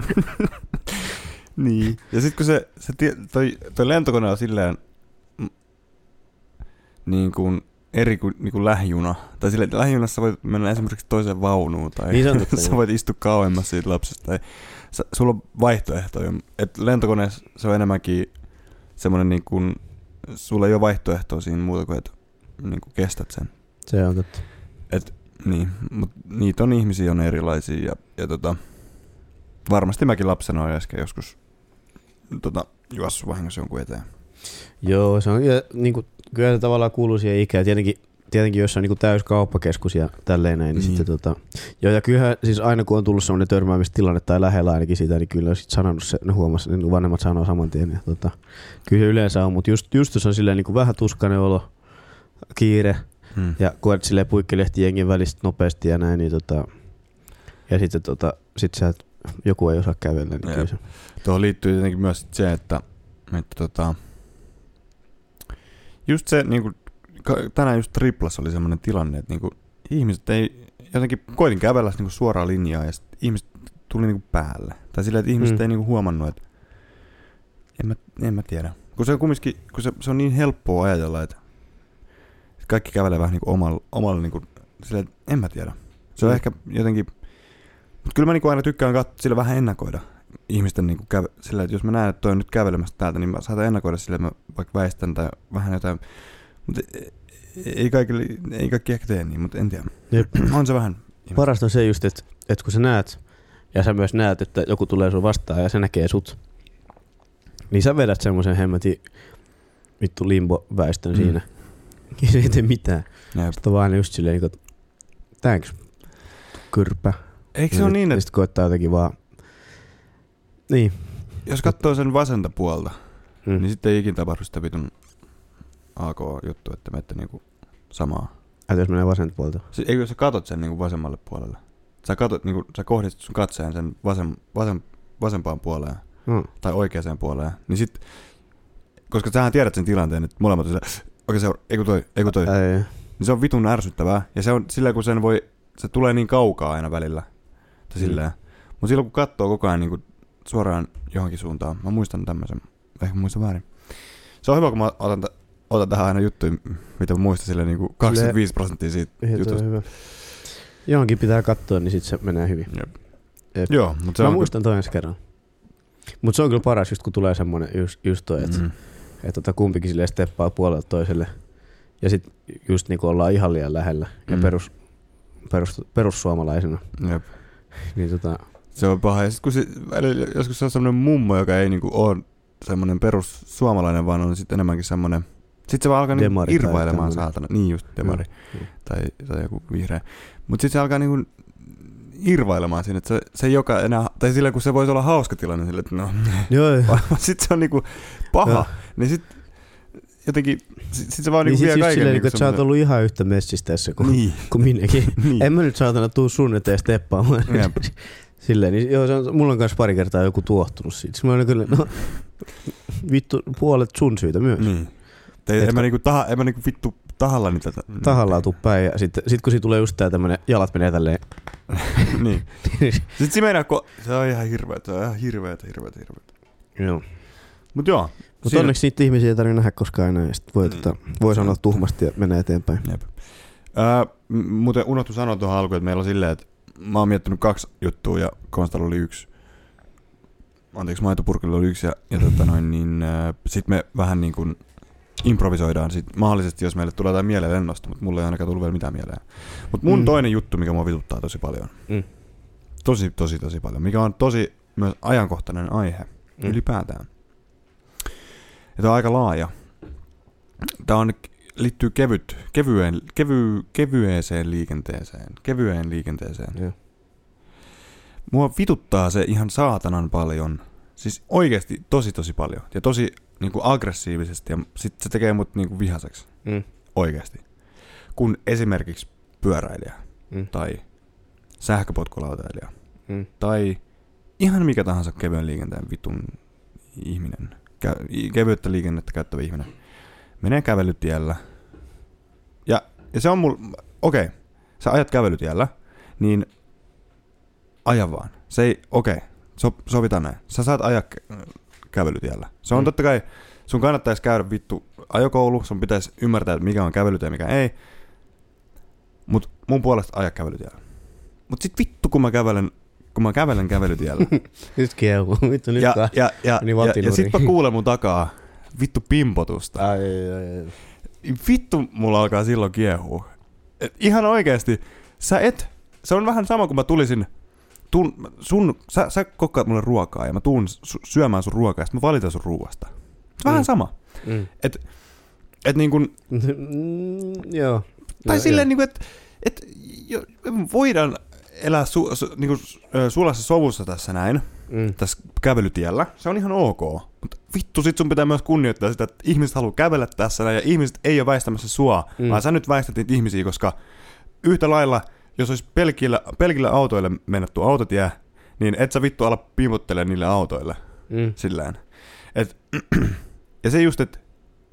Speaker 1: Niin. Ja sitten kun se, se tie, toi, toi lentokone on silleen niin kuin eri kuin, niin kuin lähijuna. Tai silleen, että lähijunassa voit mennä esimerkiksi toiseen vaunuun tai
Speaker 2: Niin (laughs) totta,
Speaker 1: sä voit istua kauemmas siitä lapsesta. Tai, sä, sulla on vaihtoehtoja. Et lentokoneessa se on enemmänkin semmoinen niin kuin, sulla ei ole vaihtoehtoa siinä muuta kuin, että niin kuin kestät sen.
Speaker 2: Se on totta.
Speaker 1: Niin, mutta niitä on ihmisiä on erilaisia ja, ja tota, varmasti mäkin lapsena olen äsken joskus tota, juossut vahingossa jonkun eteen.
Speaker 2: Joo, se on ja, niinku, kyllä se tavallaan kuuluu siihen ikään. Tietenkin, tietenkin jos on niinku täys kauppakeskus ja tälleen näin, niin,
Speaker 1: Niin.
Speaker 2: sitten tota, joo, ja kyllähän siis aina kun on tullut semmoinen törmäämistilanne tai lähellä ainakin sitä, niin kyllä on sit sanonut se, ne huomas, niin vanhemmat sanoo saman tien. Ja, tota, kyllä se yleensä on, mutta just, just jos on silleen niinku vähän tuskainen olo, kiire,
Speaker 1: Hmm.
Speaker 2: ja koet silleen puikkelehti jengin välistä nopeasti ja näin, niin tota, ja sitten tota, sit sä, et- joku ei osaa kävellä, niin kyllä se.
Speaker 1: Tuohon liittyy tietenkin myös se, että, että tota, just se, niin kuin, tänään just Triplas oli semmoinen tilanne, että niin kuin, ihmiset ei, jotenkin koitin kävellä niin kuin suoraa linjaa ja sit ihmiset tuli niin kuin päälle. Tai silleen, että ihmiset
Speaker 2: Mm.
Speaker 1: ei niin kuin huomannut, että en mä, en mä tiedä. Kun se on kumminkin, kun se, se on niin helppoa ajatella, että kaikki kävelee vähän niin kuin omalla, omalla niin kuin, silleen, että en mä tiedä. Se on
Speaker 2: Mm.
Speaker 1: ehkä jotenkin, mutta kyllä mä niin kuin aina tykkään kat- sillä vähän ennakoida ihmisten niin kuin käve, sillä, että jos mä näen, että toi on nyt kävelemässä täältä, niin mä saatan ennakoida sillä, että mä vaikka väistän tai vähän jotain. Mutta ei kaikki, ei kaikki ehkä tee niin, mutta en tiedä.
Speaker 2: Jep. (clears throat)
Speaker 1: On se vähän.
Speaker 2: Parasta on se just, että, että kun sä näet, ja sä myös näet, että joku tulee sun vastaan ja se näkee sut, niin sä vedät semmoisen hemmetin vittu limbo-väistön
Speaker 1: Mm.
Speaker 2: mm. siinä. (laughs) Ja se ei tee mitään.
Speaker 1: Jep.
Speaker 2: Sitten on vaan just silleen, niin kuin, thanks, kyrpä.
Speaker 1: Eikö se ole niin,
Speaker 2: Ja
Speaker 1: että
Speaker 2: sitten koittaa jotenkin vaan... Niin.
Speaker 1: jos katsoo sen vasenta puolta,
Speaker 2: Mm.
Speaker 1: niin sitten ei ikinä tapahdu sitä vitun AK-juttu, että menette niinku samaa.
Speaker 2: Että jos menee vasenta puolta.
Speaker 1: Siis, eikö sä katot sen niinku vasemmalle puolelle? Sä, katot, niinku, sä kohdistat sun katseen sen vasem, vasem, vasempaan puoleen
Speaker 2: No.
Speaker 1: tai oikeaan puoleen, niin sit, koska sähän tiedät sen tilanteen, että molemmat on sillä, okei se on, ei kun toi, ei kun toi,
Speaker 2: Ei.
Speaker 1: niin se on vitun ärsyttävää. Ja se on silleen, kun sen voi, se tulee niin kaukaa aina välillä. Tai
Speaker 2: Mm.
Speaker 1: silleen. Mutta silloin kun katsoo koko ajan niin suoraan johonkin suuntaan, mä muistan tämmöisen, ehkä muistan väärin. Se on hyvä, kun mä otan, t- otan tähän aina juttuja, mitä mä muistan silleen niin kuin 25 prosenttia siitä
Speaker 2: toi
Speaker 1: jutusta.
Speaker 2: hyvä. Johonkin pitää katsoa, niin sit se menee hyvin.
Speaker 1: Jep.
Speaker 2: Jep.
Speaker 1: Joo, mutta se
Speaker 2: Mä
Speaker 1: on...
Speaker 2: muistan toi ensi kerran. Mutta se on kyllä paras, just kun tulee semmonen just, just toi, että
Speaker 1: Mm.
Speaker 2: mm. et, tota, kumpikin silleen steppaa puolelta toiselle. Ja sit just niinku ollaan ihan liian lähellä. Ja
Speaker 1: Mm.
Speaker 2: perus, perus, perussuomalaisena.
Speaker 1: Jep. (laughs)
Speaker 2: Niin tota,
Speaker 1: Se on paha. Ja sit kun se, välillä, joskus se on semmoinen mummo, joka ei niinku ole semmoinen perus suomalainen, vaan on sitten enemmänkin semmoinen... Sitten se vaan alkaa niinku irvailemaan saatana. Niin just, demari.
Speaker 2: Joo.
Speaker 1: Tai, tai joku vihreä. Mutta sitten se alkaa niinku irvailemaan siinä, että se, se joka enää... Tai sillä kun se voisi olla hauska tilanne sille, että no...
Speaker 2: Joo, joo. (laughs)
Speaker 1: sitten se on niinku paha.
Speaker 2: Joo.
Speaker 1: niin sitten jotenkin... Sitten sit se vaan
Speaker 2: Niin
Speaker 1: niinku
Speaker 2: sit
Speaker 1: vie kaiken
Speaker 2: silleen,
Speaker 1: niinku
Speaker 2: että sä oot ollut ihan yhtä messissä tässä kuin,
Speaker 1: Niin,
Speaker 2: kuin minäkin. (laughs)
Speaker 1: niin.
Speaker 2: En mä nyt saatana tuu sun eteen steppaamaan. (laughs) Silleen, niin joo, se on, mulla on kanssa pari kertaa joku tuohtunut siitä. Sitten mä olin kyllä, no, vittu, puolet sun syytä myös.
Speaker 1: Niin. Te, en, mä niinku taha, en mä niinku vittu tahallani tätä.
Speaker 2: Tahallaan tuu päin ja sitten sit kun siitä tulee just tää tämmönen, jalat menee tälleen. (laughs)
Speaker 1: niin. (laughs) Sitten se meinaa, kun se on ihan hirveetä, se on ihan hirveetä, hirveetä, hirveetä.
Speaker 2: joo.
Speaker 1: Mut joo.
Speaker 2: Mutta
Speaker 1: siinä-
Speaker 2: onneksi niitä ihmisiä ei tarvitse nähdä koskaan enää. Ja sit voi,
Speaker 1: Niin.
Speaker 2: tota, voi sanoa tuhmasti ja mennä eteenpäin.
Speaker 1: Jep. M- muuten unohtu sanoa tuohon alkuun, että meillä on silleen, että mä oon miettinyt kaksi juttua ja Konstalla oli yksi. Anteeksi, maitopurkilla oli yksi ja, ja tota noin, niin ää, sit me vähän niin kuin improvisoidaan sit mahdollisesti, jos meille tulee jotain mieleen lennosta, mutta mulle ei ainakaan tullut vielä mitään mieleen. Mutta mun
Speaker 2: Mm.
Speaker 1: toinen juttu, mikä mua vituttaa tosi paljon,
Speaker 2: Mm.
Speaker 1: tosi, tosi, tosi paljon, mikä on tosi myös ajankohtainen aihe
Speaker 2: Mm.
Speaker 1: ylipäätään. Ja tämä on aika laaja. Tämä on, liittyy kevyt, kevyeen, kevy, kevyeeseen liikenteeseen. Kevyeen liikenteeseen.
Speaker 2: Joo.
Speaker 1: Mua vituttaa se ihan saatanan paljon. Siis oikeasti tosi tosi paljon. Ja tosi niin kuin aggressiivisesti. Ja sit se tekee mut niin kuin vihaseksi.
Speaker 2: Mm.
Speaker 1: Oikeasti. Kun esimerkiksi pyöräilijä.
Speaker 2: Mm.
Speaker 1: Tai sähköpotkulautailija.
Speaker 2: Mm.
Speaker 1: Tai ihan mikä tahansa kevyen liikenteen vitun ihminen. Kä- kevyyttä liikennettä käyttävä ihminen. Menee kävelytiellä. Ja, ja se on mulla... Okei, okay, sä ajat kävelytiellä, niin aja vaan. Se ei... Okei, okay, so, sovitaan näin. Sä saat ajaa kävelytiellä. Se on
Speaker 2: Mm.
Speaker 1: totta kai... Sun kannattaisi käydä vittu ajokoulu, sun pitäisi ymmärtää, että mikä on kävelytie ja mikä ei. Mut mun puolesta aja kävelytiellä. Mut sit vittu, kun mä kävelen, kun mä kävelen kävelytiellä. (laughs)
Speaker 2: Nyt kehu. Vittu nyt
Speaker 1: ja,
Speaker 2: ja,
Speaker 1: ja, ja,
Speaker 2: Meni
Speaker 1: ja, ja sit mä kuulen mun takaa vittu pimpotusta.
Speaker 2: Ai, ai, ai.
Speaker 1: Vittu mulla alkaa silloin kiehua. Et ihan oikeesti, sä et, se on vähän sama kuin mä tulisin, tun, sun, sä, sä kokkaat mulle ruokaa ja mä tuun syömään sun ruokaa ja sit mä valitan sun ruoasta. Se on vähän
Speaker 2: Mm.
Speaker 1: sama.
Speaker 2: Mm.
Speaker 1: Et niin kun,
Speaker 2: Mm, joo.
Speaker 1: tai
Speaker 2: Joo,
Speaker 1: silleen niin kuin, että et, jo, voidaan elää su, su, niin kuin, sulassa sovussa tässä näin,
Speaker 2: joo. Mm.
Speaker 1: tässä kävelytiellä. Se on ihan ok. Mutta vittu, sit sun pitää myös kunnioittaa sitä, että ihmiset haluaa kävellä tässä näin, ja ihmiset ei ole väistämässä sua,
Speaker 2: mm.
Speaker 1: vaan sä nyt väistät niitä ihmisiä, koska yhtä lailla, jos olisi pelkillä, pelkillä autoille mennetty autotie, niin et sä vittu ala piivottele niille autoille
Speaker 2: Mm.
Speaker 1: silleen. Et, (clears throat) ja se just, että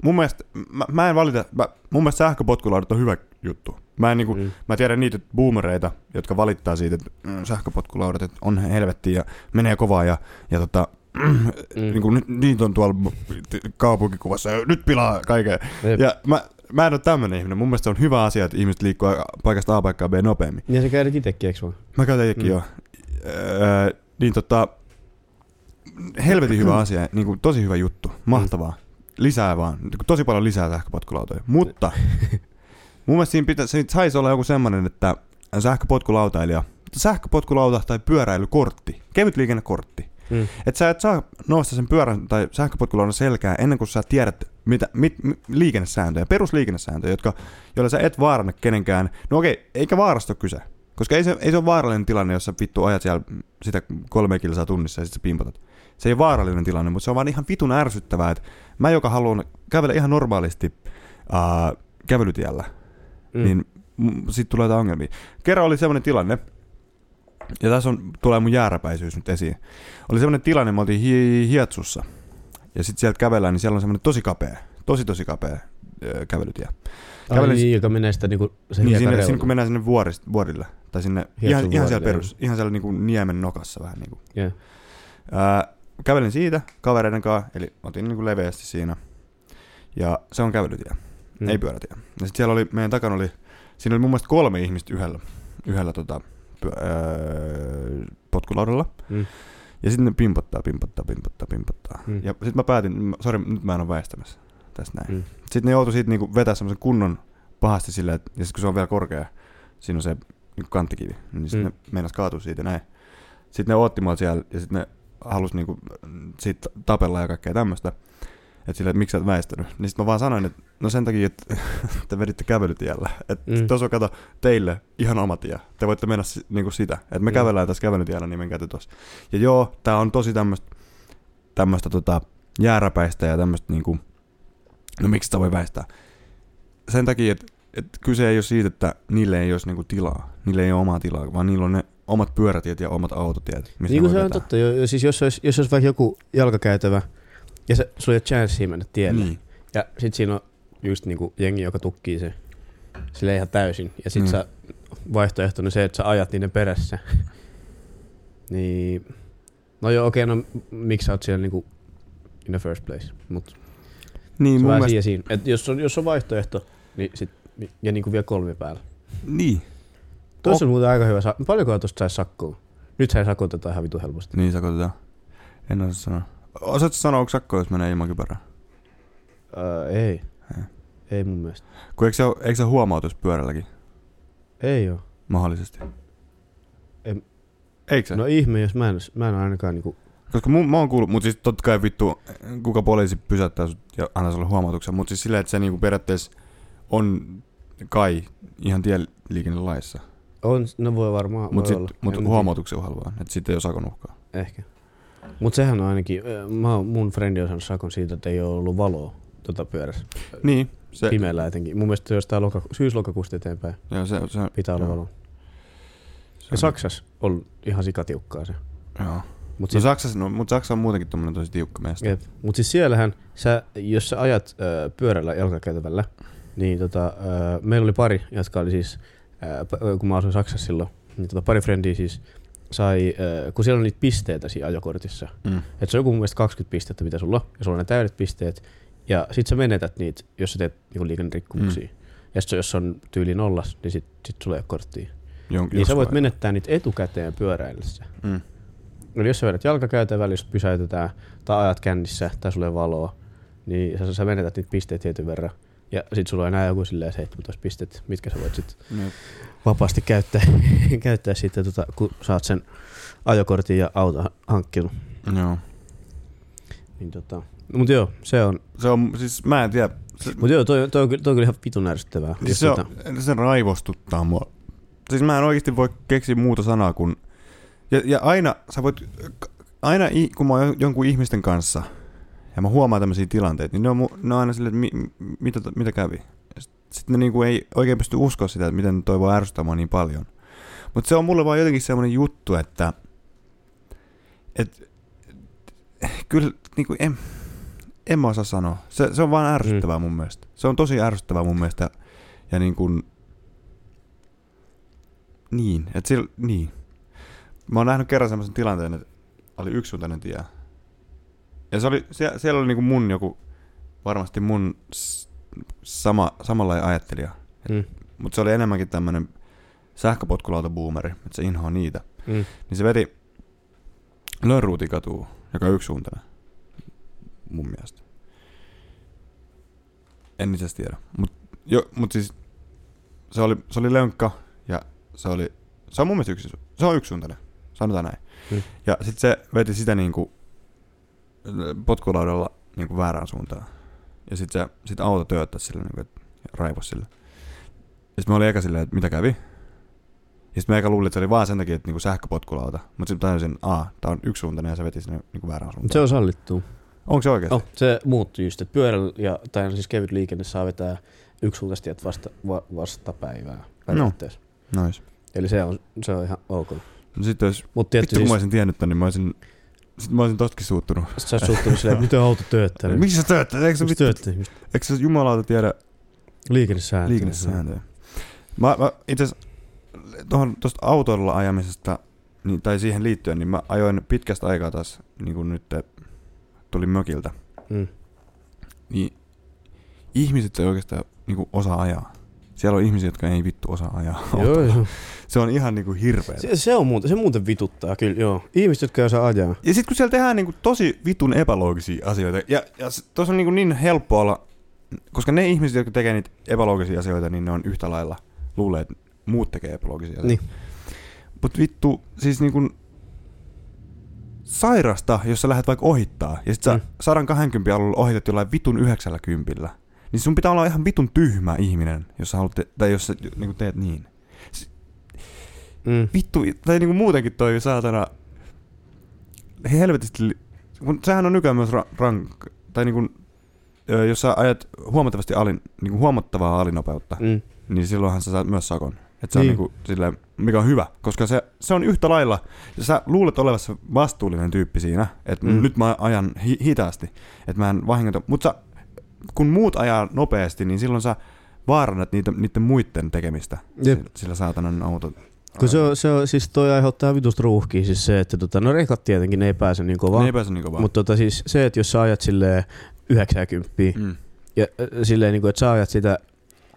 Speaker 1: mun mielestä, mä, mä en valita, mä, mun mielestä sähköpotkulaudat on hyvä juttu. Mä, en niinku,
Speaker 2: Mm.
Speaker 1: mä tiedän niitä boomereita, jotka valittaa siitä, että mm, sähköpotkulaudat että on helvettiä ja menee kovaa ja, ja tota, (clears throat) mm. niin kuin, niitä on tuolla kaupunkikuvassa ja nyt pilaa kaiken.
Speaker 2: Jep.
Speaker 1: Ja mä, mä en ole tämmönen ihminen. Mun mielestä se on hyvä asia, että ihmiset liikkuu paikasta A paikkaan B nopeammin.
Speaker 2: Ja sä käydät itekin, eikö vaan?
Speaker 1: Mä käytän itsekin
Speaker 2: Mm.
Speaker 1: mm. jo. Öö, niin tota, helvetin hyvä asia, niin kuin tosi hyvä juttu, mahtavaa. Lisää vaan, niin kuin tosi paljon lisää sähköpotkulautoja. Mutta (laughs) mun mielestä siinä pitä, se saisi olla joku semmoinen, että sähköpotkulautailija, sähköpotkulauta tai pyöräilykortti, kevyt liikennekortti.
Speaker 2: Mm.
Speaker 1: Että sä et saa nousta sen pyörän tai sähköpotkulaudan selkää ennen kuin sä tiedät mitä, mit, mit, liikennesääntöjä, perusliikennesääntöjä, jotka, joilla sä et vaaranna kenenkään. No okei, eikä vaarasta kyse. Koska ei se, ei se ole vaarallinen tilanne, jos sä vittu ajat siellä sitä kolme kilsaa tunnissa ja sitten sä pimpotat. Se ei ole vaarallinen tilanne, mutta se on vaan ihan vitun ärsyttävää, että mä, joka haluan kävellä ihan normaalisti uh, kävelytiellä, mm. niin sitten tulee jotain ongelmia. Kerran oli semmoinen tilanne, ja tässä on, tulee mun jääräpäisyys nyt esiin. Oli semmoinen tilanne, me oltiin hi- Hietsussa, ja sitten sieltä kävellään, niin siellä on semmoinen tosi kapea, tosi tosi kapea kävelytie.
Speaker 2: Kävelin, niin, joka menee sitä niinku se
Speaker 1: niin, sinne, sinne, kun mennään sinne vuorist, vuorille, tai sinne ihan, ihan siellä perus, ihan siellä niinku niemen nokassa vähän niinku.
Speaker 2: Yeah.
Speaker 1: Ää, kävelin siitä kavereiden kanssa, eli otin niinku leveästi siinä. Ja se on kävelytie, mm. ei pyörätie. Ja sitten siellä oli, meidän takana oli, siinä oli mun mielestä kolme ihmistä yhdellä, yhdellä tota, öö, potkulaudalla. Mm. Ja sitten ne pimpottaa, pimpottaa, pimpottaa, pimpottaa. Mm. Ja sitten mä päätin, sori, nyt mä en ole väistämässä tästä näin. Mm. Sitten ne joutui siitä niinku vetää semmoisen kunnon pahasti silleen, että ja sit kun se on vielä korkea, siinä on se niinku kanttikivi, niin sitten mm. ne meinas kaatua siitä näin. Sitten ne otti mua siellä ja sitten ne halusi niinku siitä tapella ja kaikkea tämmöistä. Että silleen, että miksi sä et väistänyt. Niin sitten mä vaan sanoin, että no sen takia, että (laughs) te veditte kävelytiellä. Että mm. tuossa on kato teille ihan oma tie. Te voitte mennä niinku sitä. Että me mm. kävellään tässä kävelytiellä, niin menkää tuossa. Ja joo, tää on tosi tämmöistä tämmöistä tota, jääräpäistä ja tämmöistä niinku, no miksi sitä voi väistää? Sen takia, että et kyse ei ole siitä, että niille ei olisi niinku tilaa. Niille ei ole omaa tilaa, vaan niillä on ne omat pyörätiet ja omat autotiet.
Speaker 2: Niin kuin se vetää. on totta. Jo, siis jos olisi, jos olisi vaikka joku jalkakäytävä, ja se, sulla ei ole mennä tielle. Niin. Ja sit siinä on just niinku jengi, joka tukkii se sille ihan täysin. Ja sit niin. sä vaihtoehtona se, että sä ajat niiden perässä. (laughs) niin... No joo, okei, okay, no miksi sä oot siellä niinku in the first place. Mut
Speaker 1: niin,
Speaker 2: se mun mielestä... siinä. Et jos, on, jos on vaihtoehto, niin sit, ja niinku vielä kolmi päällä.
Speaker 1: Niin.
Speaker 2: Tuossa on muuten aika hyvä. Paljonko tuosta saisi sakkoa? Nyt sä sakotetaan ihan vitu helposti.
Speaker 1: Niin sakotetaan. En osaa sanoa. Osaatko sanoa, onko sakko, jos menee ilman kypärää?
Speaker 2: Öö, ei. ei. Ei mun mielestä.
Speaker 1: Kun eikö se, eikö se huomautus pyörälläkin?
Speaker 2: Ei oo.
Speaker 1: Mahdollisesti.
Speaker 2: En...
Speaker 1: Eikö se?
Speaker 2: No ihme, jos mä en, mä en ainakaan niinku...
Speaker 1: Koska mun, mä oon kuullut, mutta siis totta kai vittu, kuka poliisi pysäyttää sut ja antaa sulle huomautuksen, mutta siis silleen, että se niinku periaatteessa on kai ihan tieliikennelaissa.
Speaker 2: On, no voi varmaan
Speaker 1: Mutta mut huomautuksen uhalla vaan, että sitten ei ole sakon uhkaa.
Speaker 2: Ehkä. Mutta sehän on ainakin, mä, mun frendi on saanut sakon siitä, että ei ole ollut valoa tota pyörässä.
Speaker 1: Niin.
Speaker 2: Se... Pimeällä etenkin. Mun mielestä jostain loka, syyslokakuusta eteenpäin
Speaker 1: joo, se, se,
Speaker 2: pitää olla valoa. Ja Saksassa on ihan sikatiukkaa se.
Speaker 1: Joo. Mut no, siis, Saksassa, no, mutta Saksa on muutenkin tommonen tosi tiukka meistä.
Speaker 2: Mutta siis siellähän, sä, jos sä ajat ö, pyörällä jalkakäytävällä, niin tota, ö, meillä oli pari, jotka oli siis, ö, kun mä asuin Saksassa silloin, niin tota, pari frendiä siis sai, äh, kun siellä on niitä pisteitä siinä ajokortissa, mm. että se on joku mun mielestä 20 pistettä, mitä sulla ja sulla on ne täydet pisteet, ja sit sä menetät niitä, jos sä teet niinku liikennerikkomuksia. Mm. Ja sit jos on tyyli nollas, niin sit, sit sulla ei ole korttia. Jon, niin sä voit vai. menettää niitä etukäteen pyöräillessä. Mm. Eli jos sä vedät jalkakäytävällä, jos pysäytetään, tai ajat kännissä, tai sulle valoa, niin sä, sä menetät niitä pisteitä tietyn verran. Ja sit sulla on enää joku 17 pistet, mitkä sä voit sit mm vapaasti käyttää, (laughs) käyttää sitten, tota, kun saat sen ajokortin ja auto hankkinut.
Speaker 1: Joo.
Speaker 2: Niin tota, mut joo, se on.
Speaker 1: Se on, siis mä en tiedä.
Speaker 2: Se, mut joo, toi, toi, toi, toi on kyllä ihan vitun ärsyttävää.
Speaker 1: Siis se, tota... on, se raivostuttaa mua. Siis mä en oikeasti voi keksiä muuta sanaa kuin, ja, ja aina sä voit, aina kun mä oon jonkun ihmisten kanssa, ja mä huomaan tämmöisiä tilanteita, niin ne on, ne on aina silleen, että mi, mitä, mitä kävi sitten ne niinku ei oikein pysty uskoa sitä, että miten toi voi ärsyttää mua niin paljon. Mutta se on mulle vaan jotenkin semmoinen juttu, että et, kyllä niinku en, en mä osaa sanoa. Se, se on vaan ärsyttävää mm. mun mielestä. Se on tosi ärsyttävää mun mielestä. Ja niin kuin, niin, että sillä, niin. Mä oon nähnyt kerran semmoisen tilanteen, että oli yksisuuntainen tie. Ja se oli, siellä, siellä oli niinku mun joku, varmasti mun sama, samanlainen ajattelija. Mm. Mutta se oli enemmänkin tämmöinen sähköpotkulautaboomeri, että se inhoa niitä. Mm. Niin se veti Lönnruutikatuun, joka on yksisuuntainen. Mun mielestä. En itse tiedä. Mutta mut siis se oli, se oli lönkka ja se oli, se on mun mielestä yksi, se on yksisuuntainen. Sanotaan näin. Mm. Ja sitten se veti sitä niinku potkulaudalla niinku väärään suuntaan. Ja sitten se sit auto tööttäisi sille, niin kuin, raivos sille. Ja sitten mä olin eka silleen, että mitä kävi? Ja sitten meikä luulin, että se oli vaan sen takia, että niinku sähköpotkulauta. Mutta sitten tajusin, aa, tää on yksisuuntainen ja se veti sinne niinku väärään suuntaan.
Speaker 2: Se on sallittu.
Speaker 1: Onko se oikeasti?
Speaker 2: Oh, se muuttui just, että pyörällä ja, tai siis kevyt liikenne saa vetää yksisuuntaisesti että vasta, va, vastapäivää.
Speaker 1: No. Nice.
Speaker 2: Eli se on, se on ihan ok.
Speaker 1: No sitten jos,
Speaker 2: Mutta
Speaker 1: vittu
Speaker 2: tietysti
Speaker 1: kun mä
Speaker 2: siis,
Speaker 1: olisin tiennyt tän, niin mä olisin, sit mä olisin tostakin suuttunut.
Speaker 2: sit sä oot suuttunut silleen, että miten auto tööttää.
Speaker 1: Miksi sä tööt? Eikö
Speaker 2: tööttää ihmistä?
Speaker 1: eikö se jumalauta tiedä
Speaker 2: Liikennesääntöjä.
Speaker 1: liikennesääntöjä? Mä, mä itse tuohon tuosta autolla ajamisesta, niin, tai siihen liittyen, niin mä ajoin pitkästä aikaa taas, niin kuin nyt tuli mökiltä.
Speaker 2: Mm.
Speaker 1: Niin ihmiset ei oikeastaan niin kuin osaa ajaa. Siellä on ihmisiä, jotka ei vittu osaa ajaa.
Speaker 2: Joo, joo.
Speaker 1: Se on ihan niinku hirveä.
Speaker 2: Se, se, on muuten, se muuten vituttaa kyllä, joo. Ihmiset, jotka ei osaa ajaa.
Speaker 1: Ja sitten kun siellä tehdään niinku tosi vitun epäloogisia asioita, ja, ja tuossa on niinku niin helppo olla, koska ne ihmiset, jotka tekee niitä epäloogisia asioita, niin ne on yhtä lailla luulee, että muut tekee epäloogisia asioita.
Speaker 2: Niin.
Speaker 1: Mutta vittu, siis niinku sairasta, jos sä lähdet vaikka ohittaa, ja sit sä
Speaker 2: Mm.
Speaker 1: 120 alueella ohitat jollain vitun 90, niin sun pitää olla ihan vitun tyhmä ihminen, jos sä haluat, te- tai jos sä niinku teet niin.
Speaker 2: Mm.
Speaker 1: vittu, tai niinku muutenkin toi saatana, helvetisti, kun sehän on nykyään myös ra- rank, tai niinku, jos sä ajat huomattavasti alin, niinku huomattavaa alinopeutta,
Speaker 2: Mm.
Speaker 1: niin silloinhan sä saat myös sakon. Et se on
Speaker 2: Niin.
Speaker 1: niinku silleen, mikä on hyvä, koska se, se on yhtä lailla, ja sä luulet olevassa vastuullinen tyyppi siinä, että
Speaker 2: Mm.
Speaker 1: nyt mä ajan hi- hitaasti, että mä en vahingota, mutta kun muut ajaa nopeasti, niin silloin sä vaarannat niitä, niiden muiden tekemistä
Speaker 2: Jep.
Speaker 1: sillä, sillä saatanan auton.
Speaker 2: Kun se on, se on, siis toi aiheuttaa vitusta ruuhkia, siis se, että tota, no rekat tietenkin ne ei pääse niin
Speaker 1: Ne
Speaker 2: kovaa.
Speaker 1: ei pääse niin kovaa.
Speaker 2: Mutta tota, siis se, että jos sä ajat silleen 90
Speaker 1: Mm.
Speaker 2: ja äh, silleen, niin kuin, että sä ajat sitä,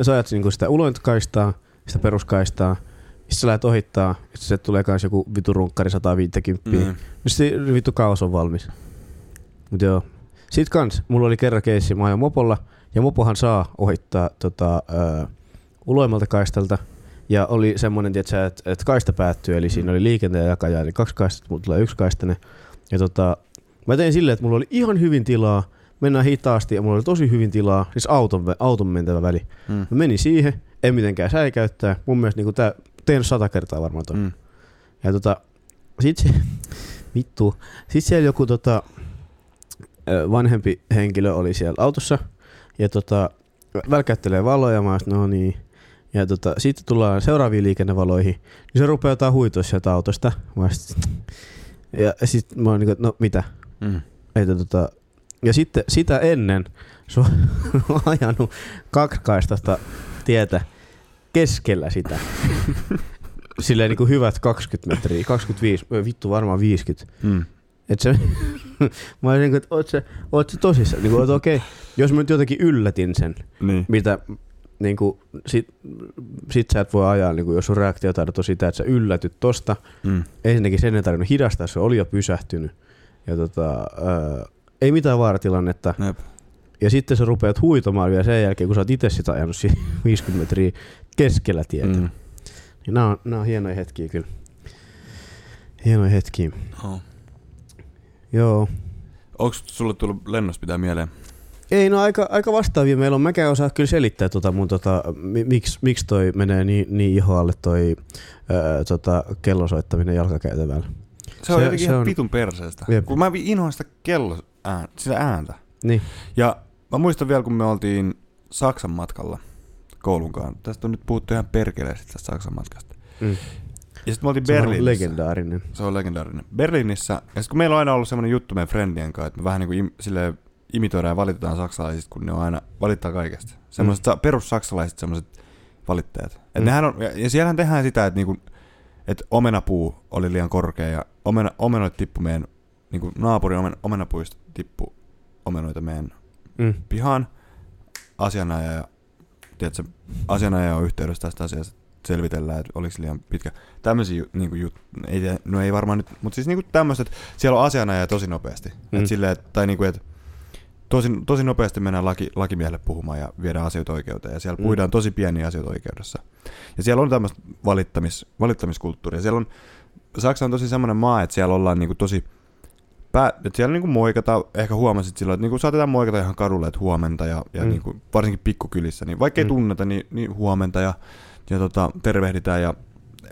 Speaker 2: sä ajat niin kuin sitä ulointokaistaa, sitä peruskaistaa, sitten sä lähdet ohittaa, ja se tulee kans joku vitu runkkari 150. Mm. Niin se vittu kaos on valmis. Mut joo. Sitten kans, mulla oli kerran keissi, mä ajoin mopolla, ja mopohan saa ohittaa tota, ö, uloimmalta kaistalta, ja oli semmonen, että et, et kaista päättyy, eli siinä oli liikenteen jakaja, eli kaksi kaistasta, mutta tulee yksi kaistainen. Ja tota, mä tein silleen, että mulla oli ihan hyvin tilaa, mennään hitaasti, ja mulla oli tosi hyvin tilaa, siis auton, auton mentävä väli.
Speaker 1: Mm.
Speaker 2: Mä menin siihen, en mitenkään säikäyttää, mun mielestä niin tää, tein sata kertaa varmaan toi.
Speaker 1: Mm.
Speaker 2: Ja tota, sit se, vittu, sit siellä joku tota, vanhempi henkilö oli siellä autossa, ja tota, välkäyttelee valoja, mä no niin. Ja tota, sitten tullaan seuraaviin liikennevaloihin, niin se rupeaa jotain huitoa sieltä autosta. Mä oon sit, ja sit mä oon niinku, että no mitä?
Speaker 1: Mm.
Speaker 2: Että tota, ja sitten sitä ennen se (laughs) on ajanut kaksikaistasta tietä keskellä sitä. (laughs) Silleen niin kuin hyvät 20 metriä, 25, ö, vittu varmaan 50.
Speaker 1: Mm.
Speaker 2: Et se, (laughs) mä olin niin kuin, että oot se, oot se tosissaan. Niin kuin, että okei, jos mä nyt jotenkin yllätin sen,
Speaker 1: Niin.
Speaker 2: mitä niin kuin, sit, sit sä et voi ajaa, niin kuin, jos sun reaktiotaidot on sitä, että sä yllätyt tosta.
Speaker 1: Mm.
Speaker 2: Ensinnäkin sen ei tarvinnut hidastaa, se oli jo pysähtynyt. Ja tota, ää, ei mitään vaaratilannetta.
Speaker 1: Jep.
Speaker 2: Ja sitten sä rupeat huitomaan vielä sen jälkeen, kun sä oot itse sitä ajanut siinä (laughs) 50 metriä keskellä tietä. Mm. Niin nämä on, nämä on hienoja hetkiä kyllä. Hienoja hetkiä.
Speaker 1: Oh.
Speaker 2: Joo.
Speaker 1: Onko sulle tullut lennosta pitää mieleen?
Speaker 2: Ei, no aika, aika vastaavia meillä on. Mäkään osaa kyllä selittää tota mun tota, mi, miksi, miksi toi menee niin, niin ihoalle toi ää, tota, kellon soittaminen jalkakäytävällä.
Speaker 1: Se, on
Speaker 2: Se-
Speaker 1: jotenkin
Speaker 2: se
Speaker 1: ihan
Speaker 2: on-
Speaker 1: vitun perseestä.
Speaker 2: Jep.
Speaker 1: Kun mä vi- inhoan sitä kello, ään, sitä ääntä.
Speaker 2: Niin.
Speaker 1: Ja mä muistan vielä, kun me oltiin Saksan matkalla koulunkaan. Tästä on nyt puhuttu ihan perkeleesti tästä Saksan matkasta.
Speaker 2: Mm.
Speaker 1: Ja sitten me oltiin
Speaker 2: Se on
Speaker 1: Berliinissä.
Speaker 2: legendaarinen.
Speaker 1: Se on legendaarinen. Berliinissä, ja sitten kun meillä on aina ollut semmoinen juttu meidän friendien kanssa, että me vähän niin kuin im, silleen imitoidaan ja valitetaan saksalaisista, kun ne on aina valittaa kaikesta. Semmoiset mm. perussaksalaiset semmoiset valittajat. Et
Speaker 2: Mm.
Speaker 1: nehän on, ja, ja siellähän tehdään sitä, että niinku, et omenapuu oli liian korkea ja omena, omenoit tippu meidän, niinku naapurin omen, omenapuista tippu omenoita meidän
Speaker 2: Mm.
Speaker 1: pihaan. Asianajaja, ja, tiedätkö, asianajaja on yhteydessä tästä asiasta, selvitellään, että oliko se liian pitkä. Tämmöisiä ju- niinku, jut, ei, no ei varmaan nyt, mutta siis niinku tämmöiset, että siellä on asianajaja tosi nopeasti.
Speaker 2: Mm.
Speaker 1: Mm. Et silleen, et, tai niinku, että tosi, tosi nopeasti mennään laki, lakimiehelle puhumaan ja viedään asioita oikeuteen. Ja siellä
Speaker 2: Mm.
Speaker 1: puidaan tosi pieniä asioita oikeudessa. Ja siellä on tämmöistä valittamis, valittamiskulttuuria. Siellä on, Saksa on tosi semmoinen maa, että siellä ollaan niinku tosi pää, että siellä niinku moikata, ehkä huomasit silloin, että niinku saatetaan moikata ihan kadulle, että huomenta ja, ja
Speaker 2: Mm.
Speaker 1: niinku, varsinkin pikkukylissä, niin vaikka ei
Speaker 2: Mm.
Speaker 1: tunneta, niin, niin huomenta ja, ja tota, tervehditään ja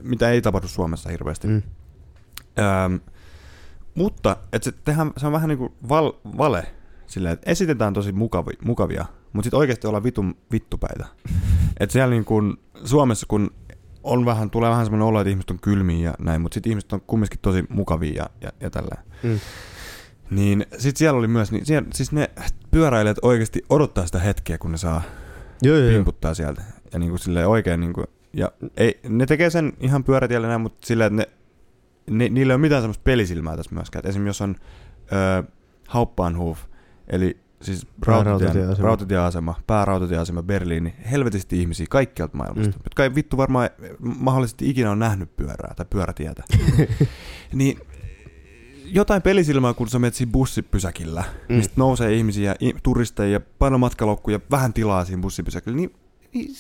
Speaker 1: mitä ei tapahdu Suomessa hirveästi.
Speaker 2: Mm.
Speaker 1: Öm, mutta et se, tehdään, se on vähän niin kuin val, vale, sillä että esitetään tosi mukavi, mukavia, mutta sitten oikeasti ollaan vitun vittupäitä. (laughs) että siellä niin kuin Suomessa, kun on vähän, tulee vähän semmoinen olo, että ihmiset on kylmiä ja näin, mutta sitten ihmiset on kumminkin tosi mukavia ja, ja, ja tällä.
Speaker 2: Mm.
Speaker 1: Niin sitten siellä oli myös, niin siellä, siis ne pyöräilijät oikeasti odottaa sitä hetkeä, kun ne saa
Speaker 2: Joo, joo, joo.
Speaker 1: pimputtaa sieltä. Ja niin kuin silleen oikein niin kuin, ja ei, ne tekee sen ihan pyörätiellä näin, mutta silleen, että ne, ne, niillä ei ole mitään semmoista pelisilmää tässä myöskään. Et esimerkiksi jos on ö, Hauptbahnhof, eli siis rautatien,
Speaker 2: Päärautatieasema.
Speaker 1: rautatieasema, päärautatieasema Berliini, helvetisti ihmisiä kaikkialta maailmasta,
Speaker 2: Mm.
Speaker 1: jotka ei vittu varmaan mahdollisesti ikinä on nähnyt pyörää tai pyörätietä. (laughs) niin jotain pelisilmää, kun sä menet siinä bussipysäkillä,
Speaker 2: Mm.
Speaker 1: mistä nousee ihmisiä, turisteja, paljon matkalaukkuja, vähän tilaa siinä bussipysäkillä, niin, niin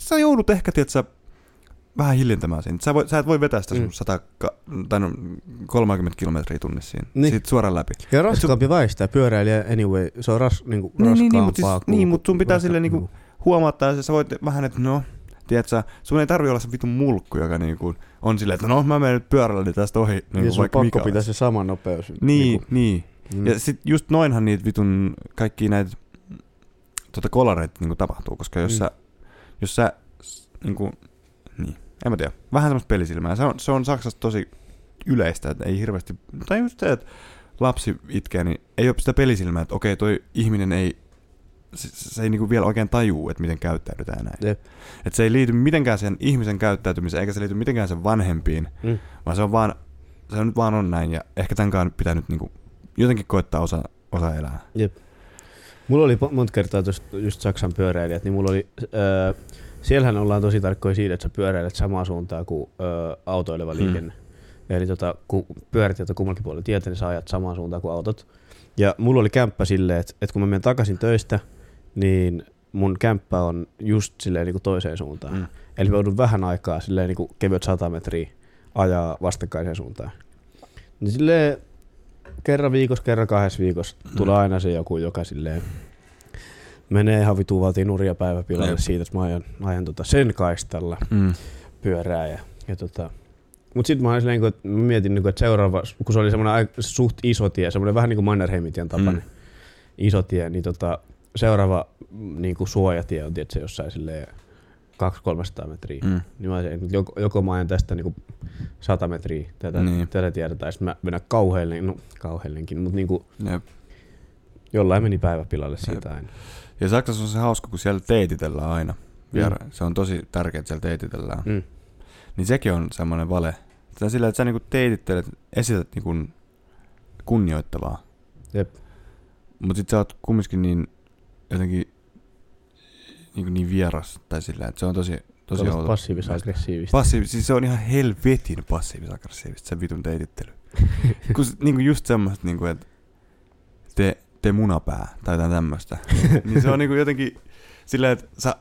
Speaker 1: sä joudut ehkä, tiedätkö, vähän hiljentämään siinä. Sä, voi, sä et voi vetää sitä
Speaker 2: Mm.
Speaker 1: sun 100, tai no, 30 kilometriä tunnissa siinä,
Speaker 2: Niin.
Speaker 1: niin. siitä suoraan läpi.
Speaker 2: Ja raskaampi väistää pyöräilijä anyway. Se on ras, niinku,
Speaker 1: Niin, niin, niin,
Speaker 2: raskaampaa.
Speaker 1: mut siis- niin, mut sun pitää
Speaker 2: raska-
Speaker 1: silleen niinku- Huomauttaa, että sä voit vähän, että no, tiedätkö, sun ei tarvi olla se vitun mulkku, joka niinku on silleen, että no mä menen nyt pyörällä tästä ohi, niin
Speaker 2: ja sun
Speaker 1: vaikka mikä
Speaker 2: pakko pitää se sama nopeus.
Speaker 1: Niin,
Speaker 2: Niinku,
Speaker 1: niin.
Speaker 2: mm.
Speaker 1: Ja sit just noinhan niitä vitun kaikki näitä tota kolareita niinku tapahtuu, koska jos
Speaker 2: Mm.
Speaker 1: mm. sä, jos sä niinku, niin, en mä tiedä, vähän semmoista pelisilmää. Se on, se on Saksassa tosi yleistä, että ei hirveästi, tai just se, että lapsi itkee, niin ei ole sitä pelisilmää, että okei, toi ihminen ei, se, se ei niinku vielä oikein tajuu, että miten käyttäydytään näin.
Speaker 2: Jep.
Speaker 1: Että se ei liity mitenkään sen ihmisen käyttäytymiseen, eikä se liity mitenkään sen vanhempiin,
Speaker 2: Mm.
Speaker 1: vaan se on vaan, se nyt vaan on näin, ja ehkä tämänkaan pitää nyt niinku jotenkin koettaa osa, osa elää.
Speaker 2: Mulla oli monta kertaa tuosta just Saksan pyöräilijät, niin mulla oli, öö, siellähän ollaan tosi tarkkoja siitä, että sä pyöräilet samaa suuntaan kuin öö, autoileva
Speaker 1: Mm.
Speaker 2: liikenne. Eli tota, kun pyörät joita kummallakin puolella tietä, niin sä ajat samaan suuntaan kuin autot. Ja mulla oli kämppä silleen, että, että kun mä menen takaisin töistä, niin mun kämppä on just silleen niin kuin toiseen suuntaan.
Speaker 1: Mm.
Speaker 2: Eli mä joudun vähän aikaa silleen niin kuin kevyet 100 metriä ajaa vastakkaiseen suuntaan. Niin silleen kerran viikossa, kerran kahdessa viikossa tulee
Speaker 1: Mm.
Speaker 2: aina se joku, joka silleen menee ihan vituu valtiin nuria päiväpilalle
Speaker 1: Jep.
Speaker 2: siitä, että mä ajan, ajan tota sen kaistalla
Speaker 1: Mm.
Speaker 2: pyörää. Ja, ja tota, mut sit mä, silleen, kun, mä mietin, niin kuin, että seuraava, kun se oli semmoinen suht iso tie, semmoinen vähän niin kuin Mannerheimitien tapainen
Speaker 1: Mm.
Speaker 2: iso tie, niin tota, seuraava niin kuin suojatie on tietysti jossain silleen 200-300 metriä.
Speaker 1: Mm.
Speaker 2: Niin mä olisin, että joko, joko mä ajan tästä niinku 100 metriä tätä, niin. Tätä tietä, tai sitten mä mennä kauheille, no kauheillenkin, mutta niinku
Speaker 1: Jep.
Speaker 2: jollain meni päiväpilalle siitä aina.
Speaker 1: Ja Saksassa on se hauska, kun siellä teititellään aina. Viera. Mm. Se on tosi tärkeää, että siellä teititellään. Mm. Niin sekin on semmoinen vale. On sillä, että sä niinku teitittelet, esität niinku kunnioittavaa.
Speaker 2: Jep.
Speaker 1: Mut sit sä oot kumminkin niin jotenkin niin, niin vieras. Tai sillä, että se on tosi, tosi outo.
Speaker 2: passiivis-aggressiivista.
Speaker 1: Passiivi, siis se on ihan helvetin passiivis-aggressiivista se vitun teitittely. (laughs) Kun niinku just semmoista, niinku, että te, te munapää tai jotain tämmöistä. (laughs) niin se on niinku jotenkin silleen, että sä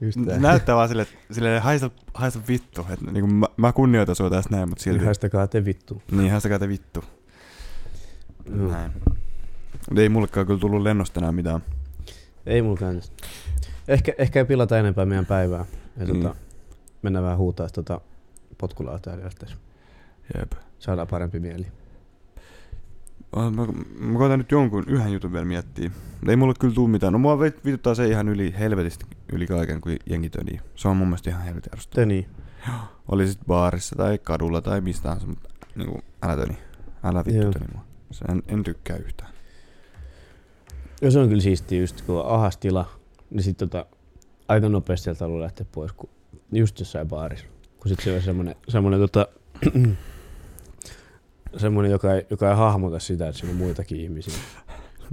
Speaker 2: Just tää.
Speaker 1: näyttää vaan silleen, että silleen haista, haista vittu. Että niinku mä, mä kunnioitan sua tästä näin, mutta silti.
Speaker 2: Haistakaa te vittu.
Speaker 1: Niin, haistakaa te vittu.
Speaker 2: Joo.
Speaker 1: Näin. Ei mullekaan kyllä tullut lennosta enää mitään.
Speaker 2: Ei käynnissä. Ehkä, ehkä ei pilata enempää meidän päivää. Ja
Speaker 1: Niin.
Speaker 2: tota, mennään vähän huutaa tota potkulautaa jälkeen.
Speaker 1: Jep.
Speaker 2: Saadaan parempi mieli.
Speaker 1: Mä, mä, mä koitan nyt jonkun yhden jutun vielä miettiä. Ei mulle kyllä tuu mitään. No mua vit- vituttaa se ihan yli helvetisti yli kaiken, kun jengi tönii. Se on mun mielestä ihan helvetin ärsyttävää.
Speaker 2: Te niin.
Speaker 1: Oli sit baarissa tai kadulla tai mistä tahansa, mutta niinku, älä töni. Älä vittu
Speaker 2: Joo.
Speaker 1: töni mua. Se en, en tykkää yhtään.
Speaker 2: Ja se on kyllä siistiä just, kun on ahas tila, niin sit tota, aika nopeasti sieltä haluaa lähteä pois, kun just jossain baarissa. Kun sit se on semmonen, semmonen tota, semmonen, joka ei, joka ei hahmota sitä, että siinä on muitakin ihmisiä.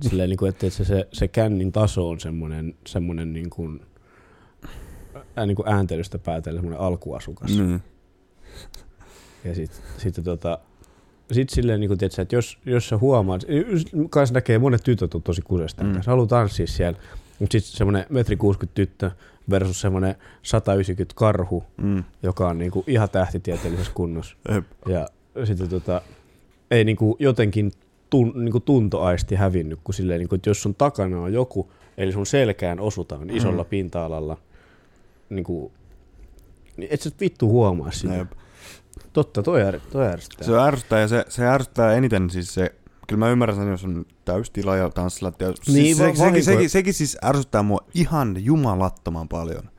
Speaker 2: Silleen niin kuin, että se, se, se kännin taso on semmonen, semmonen niin kuin, ää, niin kuin ääntelystä päätellen semmonen alkuasukas.
Speaker 1: Niin.
Speaker 2: Ja sit, sitten tota, sit silleen niin tiedätkö, että jos, jos sä huomaat, just kans näkee monet tytöt on tosi kusesta,
Speaker 1: Mm.
Speaker 2: mm. sä haluat tanssia siellä, mutta sitten semmonen metri 60 tyttö versus semmonen 190 karhu,
Speaker 1: Mm.
Speaker 2: joka on niinku ihan tähtitieteellisessä kunnossa.
Speaker 1: Jep.
Speaker 2: Ja sitten tota, ei niinku jotenkin tun, niinku tuntoaisti hävinnyt, kun silleen, niinku, että jos sun takana on joku, eli sun selkään osutaan isolla
Speaker 1: Mm.
Speaker 2: pinta-alalla, niinku Niin et sä vittu huomaa sitä.
Speaker 1: Jep.
Speaker 2: Totta, toi, är, toi ärsyttää.
Speaker 1: Se ärsyttää ja se, se ärsyttää eniten siis se, kyllä mä ymmärrän sen, jos on täystila ja tanssilattia.
Speaker 2: Niin,
Speaker 1: siis
Speaker 2: va-
Speaker 1: se, sekin, sekin, sekin, siis ärsyttää mua ihan jumalattoman paljon,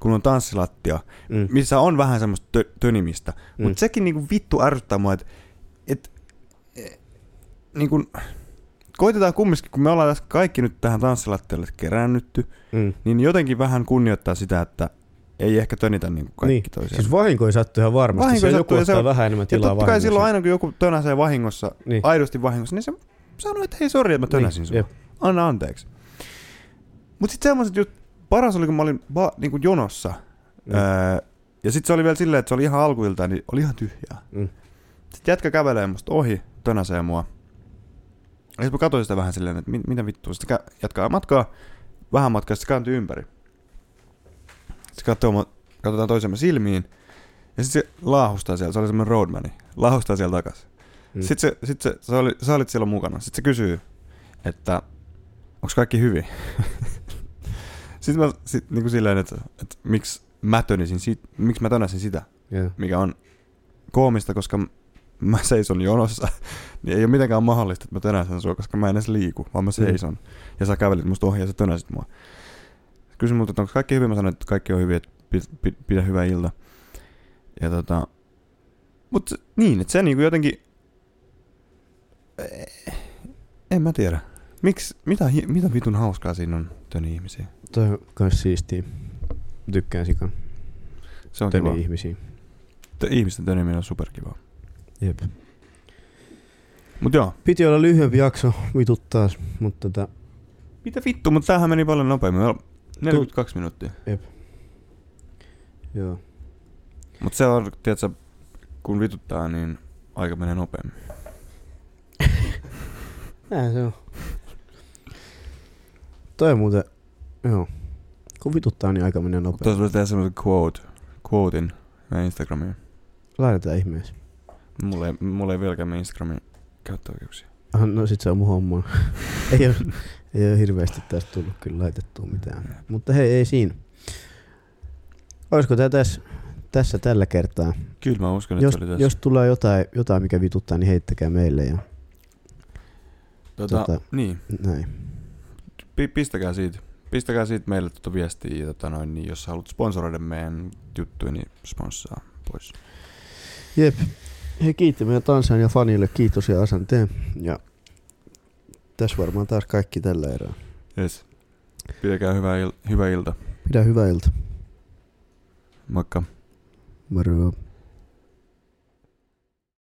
Speaker 1: kun on tanssilattia,
Speaker 2: Mm.
Speaker 1: missä on vähän semmoista tö, tönimistä.
Speaker 2: Mm.
Speaker 1: Mutta sekin niinku vittu ärsyttää mua, että et, et, niinku, koitetaan kumminkin, kun me ollaan tässä kaikki nyt tähän tanssilattialle kerännytty,
Speaker 2: Mm.
Speaker 1: niin jotenkin vähän kunnioittaa sitä, että ei ehkä tönitä niinku kaikki
Speaker 2: Niin.
Speaker 1: toisiaan.
Speaker 2: Siis vahinko ei sattu ihan varmasti.
Speaker 1: Vahinko
Speaker 2: se joku
Speaker 1: ja se
Speaker 2: ottaa
Speaker 1: on-
Speaker 2: vähän enemmän
Speaker 1: ja
Speaker 2: tilaa
Speaker 1: totta kai silloin aina kun joku tönäsee vahingossa,
Speaker 2: Niin.
Speaker 1: aidosti vahingossa, niin se sanoo, että hei sori, että mä tönäsin
Speaker 2: Niin,
Speaker 1: sua.
Speaker 2: jep.
Speaker 1: Anna anteeksi. Mut sit semmoset just, paras oli kun mä olin va, niinku jonossa.
Speaker 2: Mm.
Speaker 1: Öö, ja sit se oli vielä silleen, että se oli ihan alkuiltaan, niin oli ihan tyhjää.
Speaker 2: Mm.
Speaker 1: Sitten jätkä kävelee musta ohi, tönäsee mua. Ja sit mä katsoin sitä vähän silleen, että mit, mitä vittua. Sitten jatkaa matkaa, vähän matkaa, sitten kääntyy ympäri. Sitten katsoo, katsotaan toisemme silmiin. Ja sitten se laahustaa siellä, se oli semmoinen roadmani. Laahustaa siellä takas.
Speaker 2: Mm.
Speaker 1: Sitten se, sit se, sä, oli, sä olit siellä mukana. Sitten se kysyy, että onko kaikki hyvin? (laughs) Sitten mä sit, niin kuin silleen, että, että miksi mä tönisin sit, miksi mä tönäsin sitä,
Speaker 2: Joo.
Speaker 1: mikä on koomista, koska mä seison jonossa, (laughs) niin ei ole mitenkään mahdollista, että mä tönäsen sua, koska mä en edes liiku, vaan mä seison. Ja sä kävelit musta ohi ja sä tönäsit mua. Kysyin multa, että onko kaikki hyvin, mä sanoin, että kaikki on hyvin, että pidä, pidä, pidä hyvä ilta. Ja tota, mut se- niin, että se niinku jotenkin, Eh, en mä tiedä. Miksi, mitä, mitä vitun hauskaa siinä on töni ihmisiä?
Speaker 2: Toi on kans siistiä. Tykkään sikan
Speaker 1: Se on kiva.
Speaker 2: töni ihmisiä.
Speaker 1: Tö- ihmisten töniminen on superkiva.
Speaker 2: Jep.
Speaker 1: Mut joo,
Speaker 2: Piti olla lyhyempi jakso, vitut taas, mutta tota,
Speaker 1: mitä vittu, mutta tämähän meni paljon nopeammin. Meillä on 42 minuuttia.
Speaker 2: joo.
Speaker 1: Mutta se on, tiedätkö, kun vituttaa, niin aika menee nopeammin. (laughs)
Speaker 2: Näin se on. Toi on muuten, joo. Kun vituttaa, niin aika menee
Speaker 1: Tuossa
Speaker 2: nopeasti.
Speaker 1: voisi tehdä semmoisen quote, quotein meidän Instagramiin.
Speaker 2: Laitetaan ihmeessä.
Speaker 1: Mulla ei, mulla ei vieläkään meidän Instagramin käyttöoikeuksia.
Speaker 2: Ah, no sit se on mun homma. (laughs) ei, ole, ei ole hirveästi tästä tullut kyllä laitettua mitään. Mutta hei, ei siinä. Olisiko tää tässä, tässä tällä kertaa?
Speaker 1: Kyllä mä uskon, että
Speaker 2: Jos,
Speaker 1: oli tässä.
Speaker 2: jos tulee jotain, jotain, mikä vituttaa, niin heittäkää meille ja
Speaker 1: tota,
Speaker 2: tota-
Speaker 1: Niin,
Speaker 2: näin.
Speaker 1: pi- pistäkää siitä. Pistäkää siitä meille tuota viestiä, ja tota noin, niin jos haluat sponsoroida meidän juttuja, niin sponssaa pois.
Speaker 2: Jep. Hei kiitti meidän Tansania fanille, kiitos ja asanteen. Ja tässä varmaan taas kaikki tällä erää.
Speaker 1: Yes. Pitäkää hyvää, il- hyvää ilta.
Speaker 2: Pidä hyvää ilta.
Speaker 1: Moikka.
Speaker 2: Moro.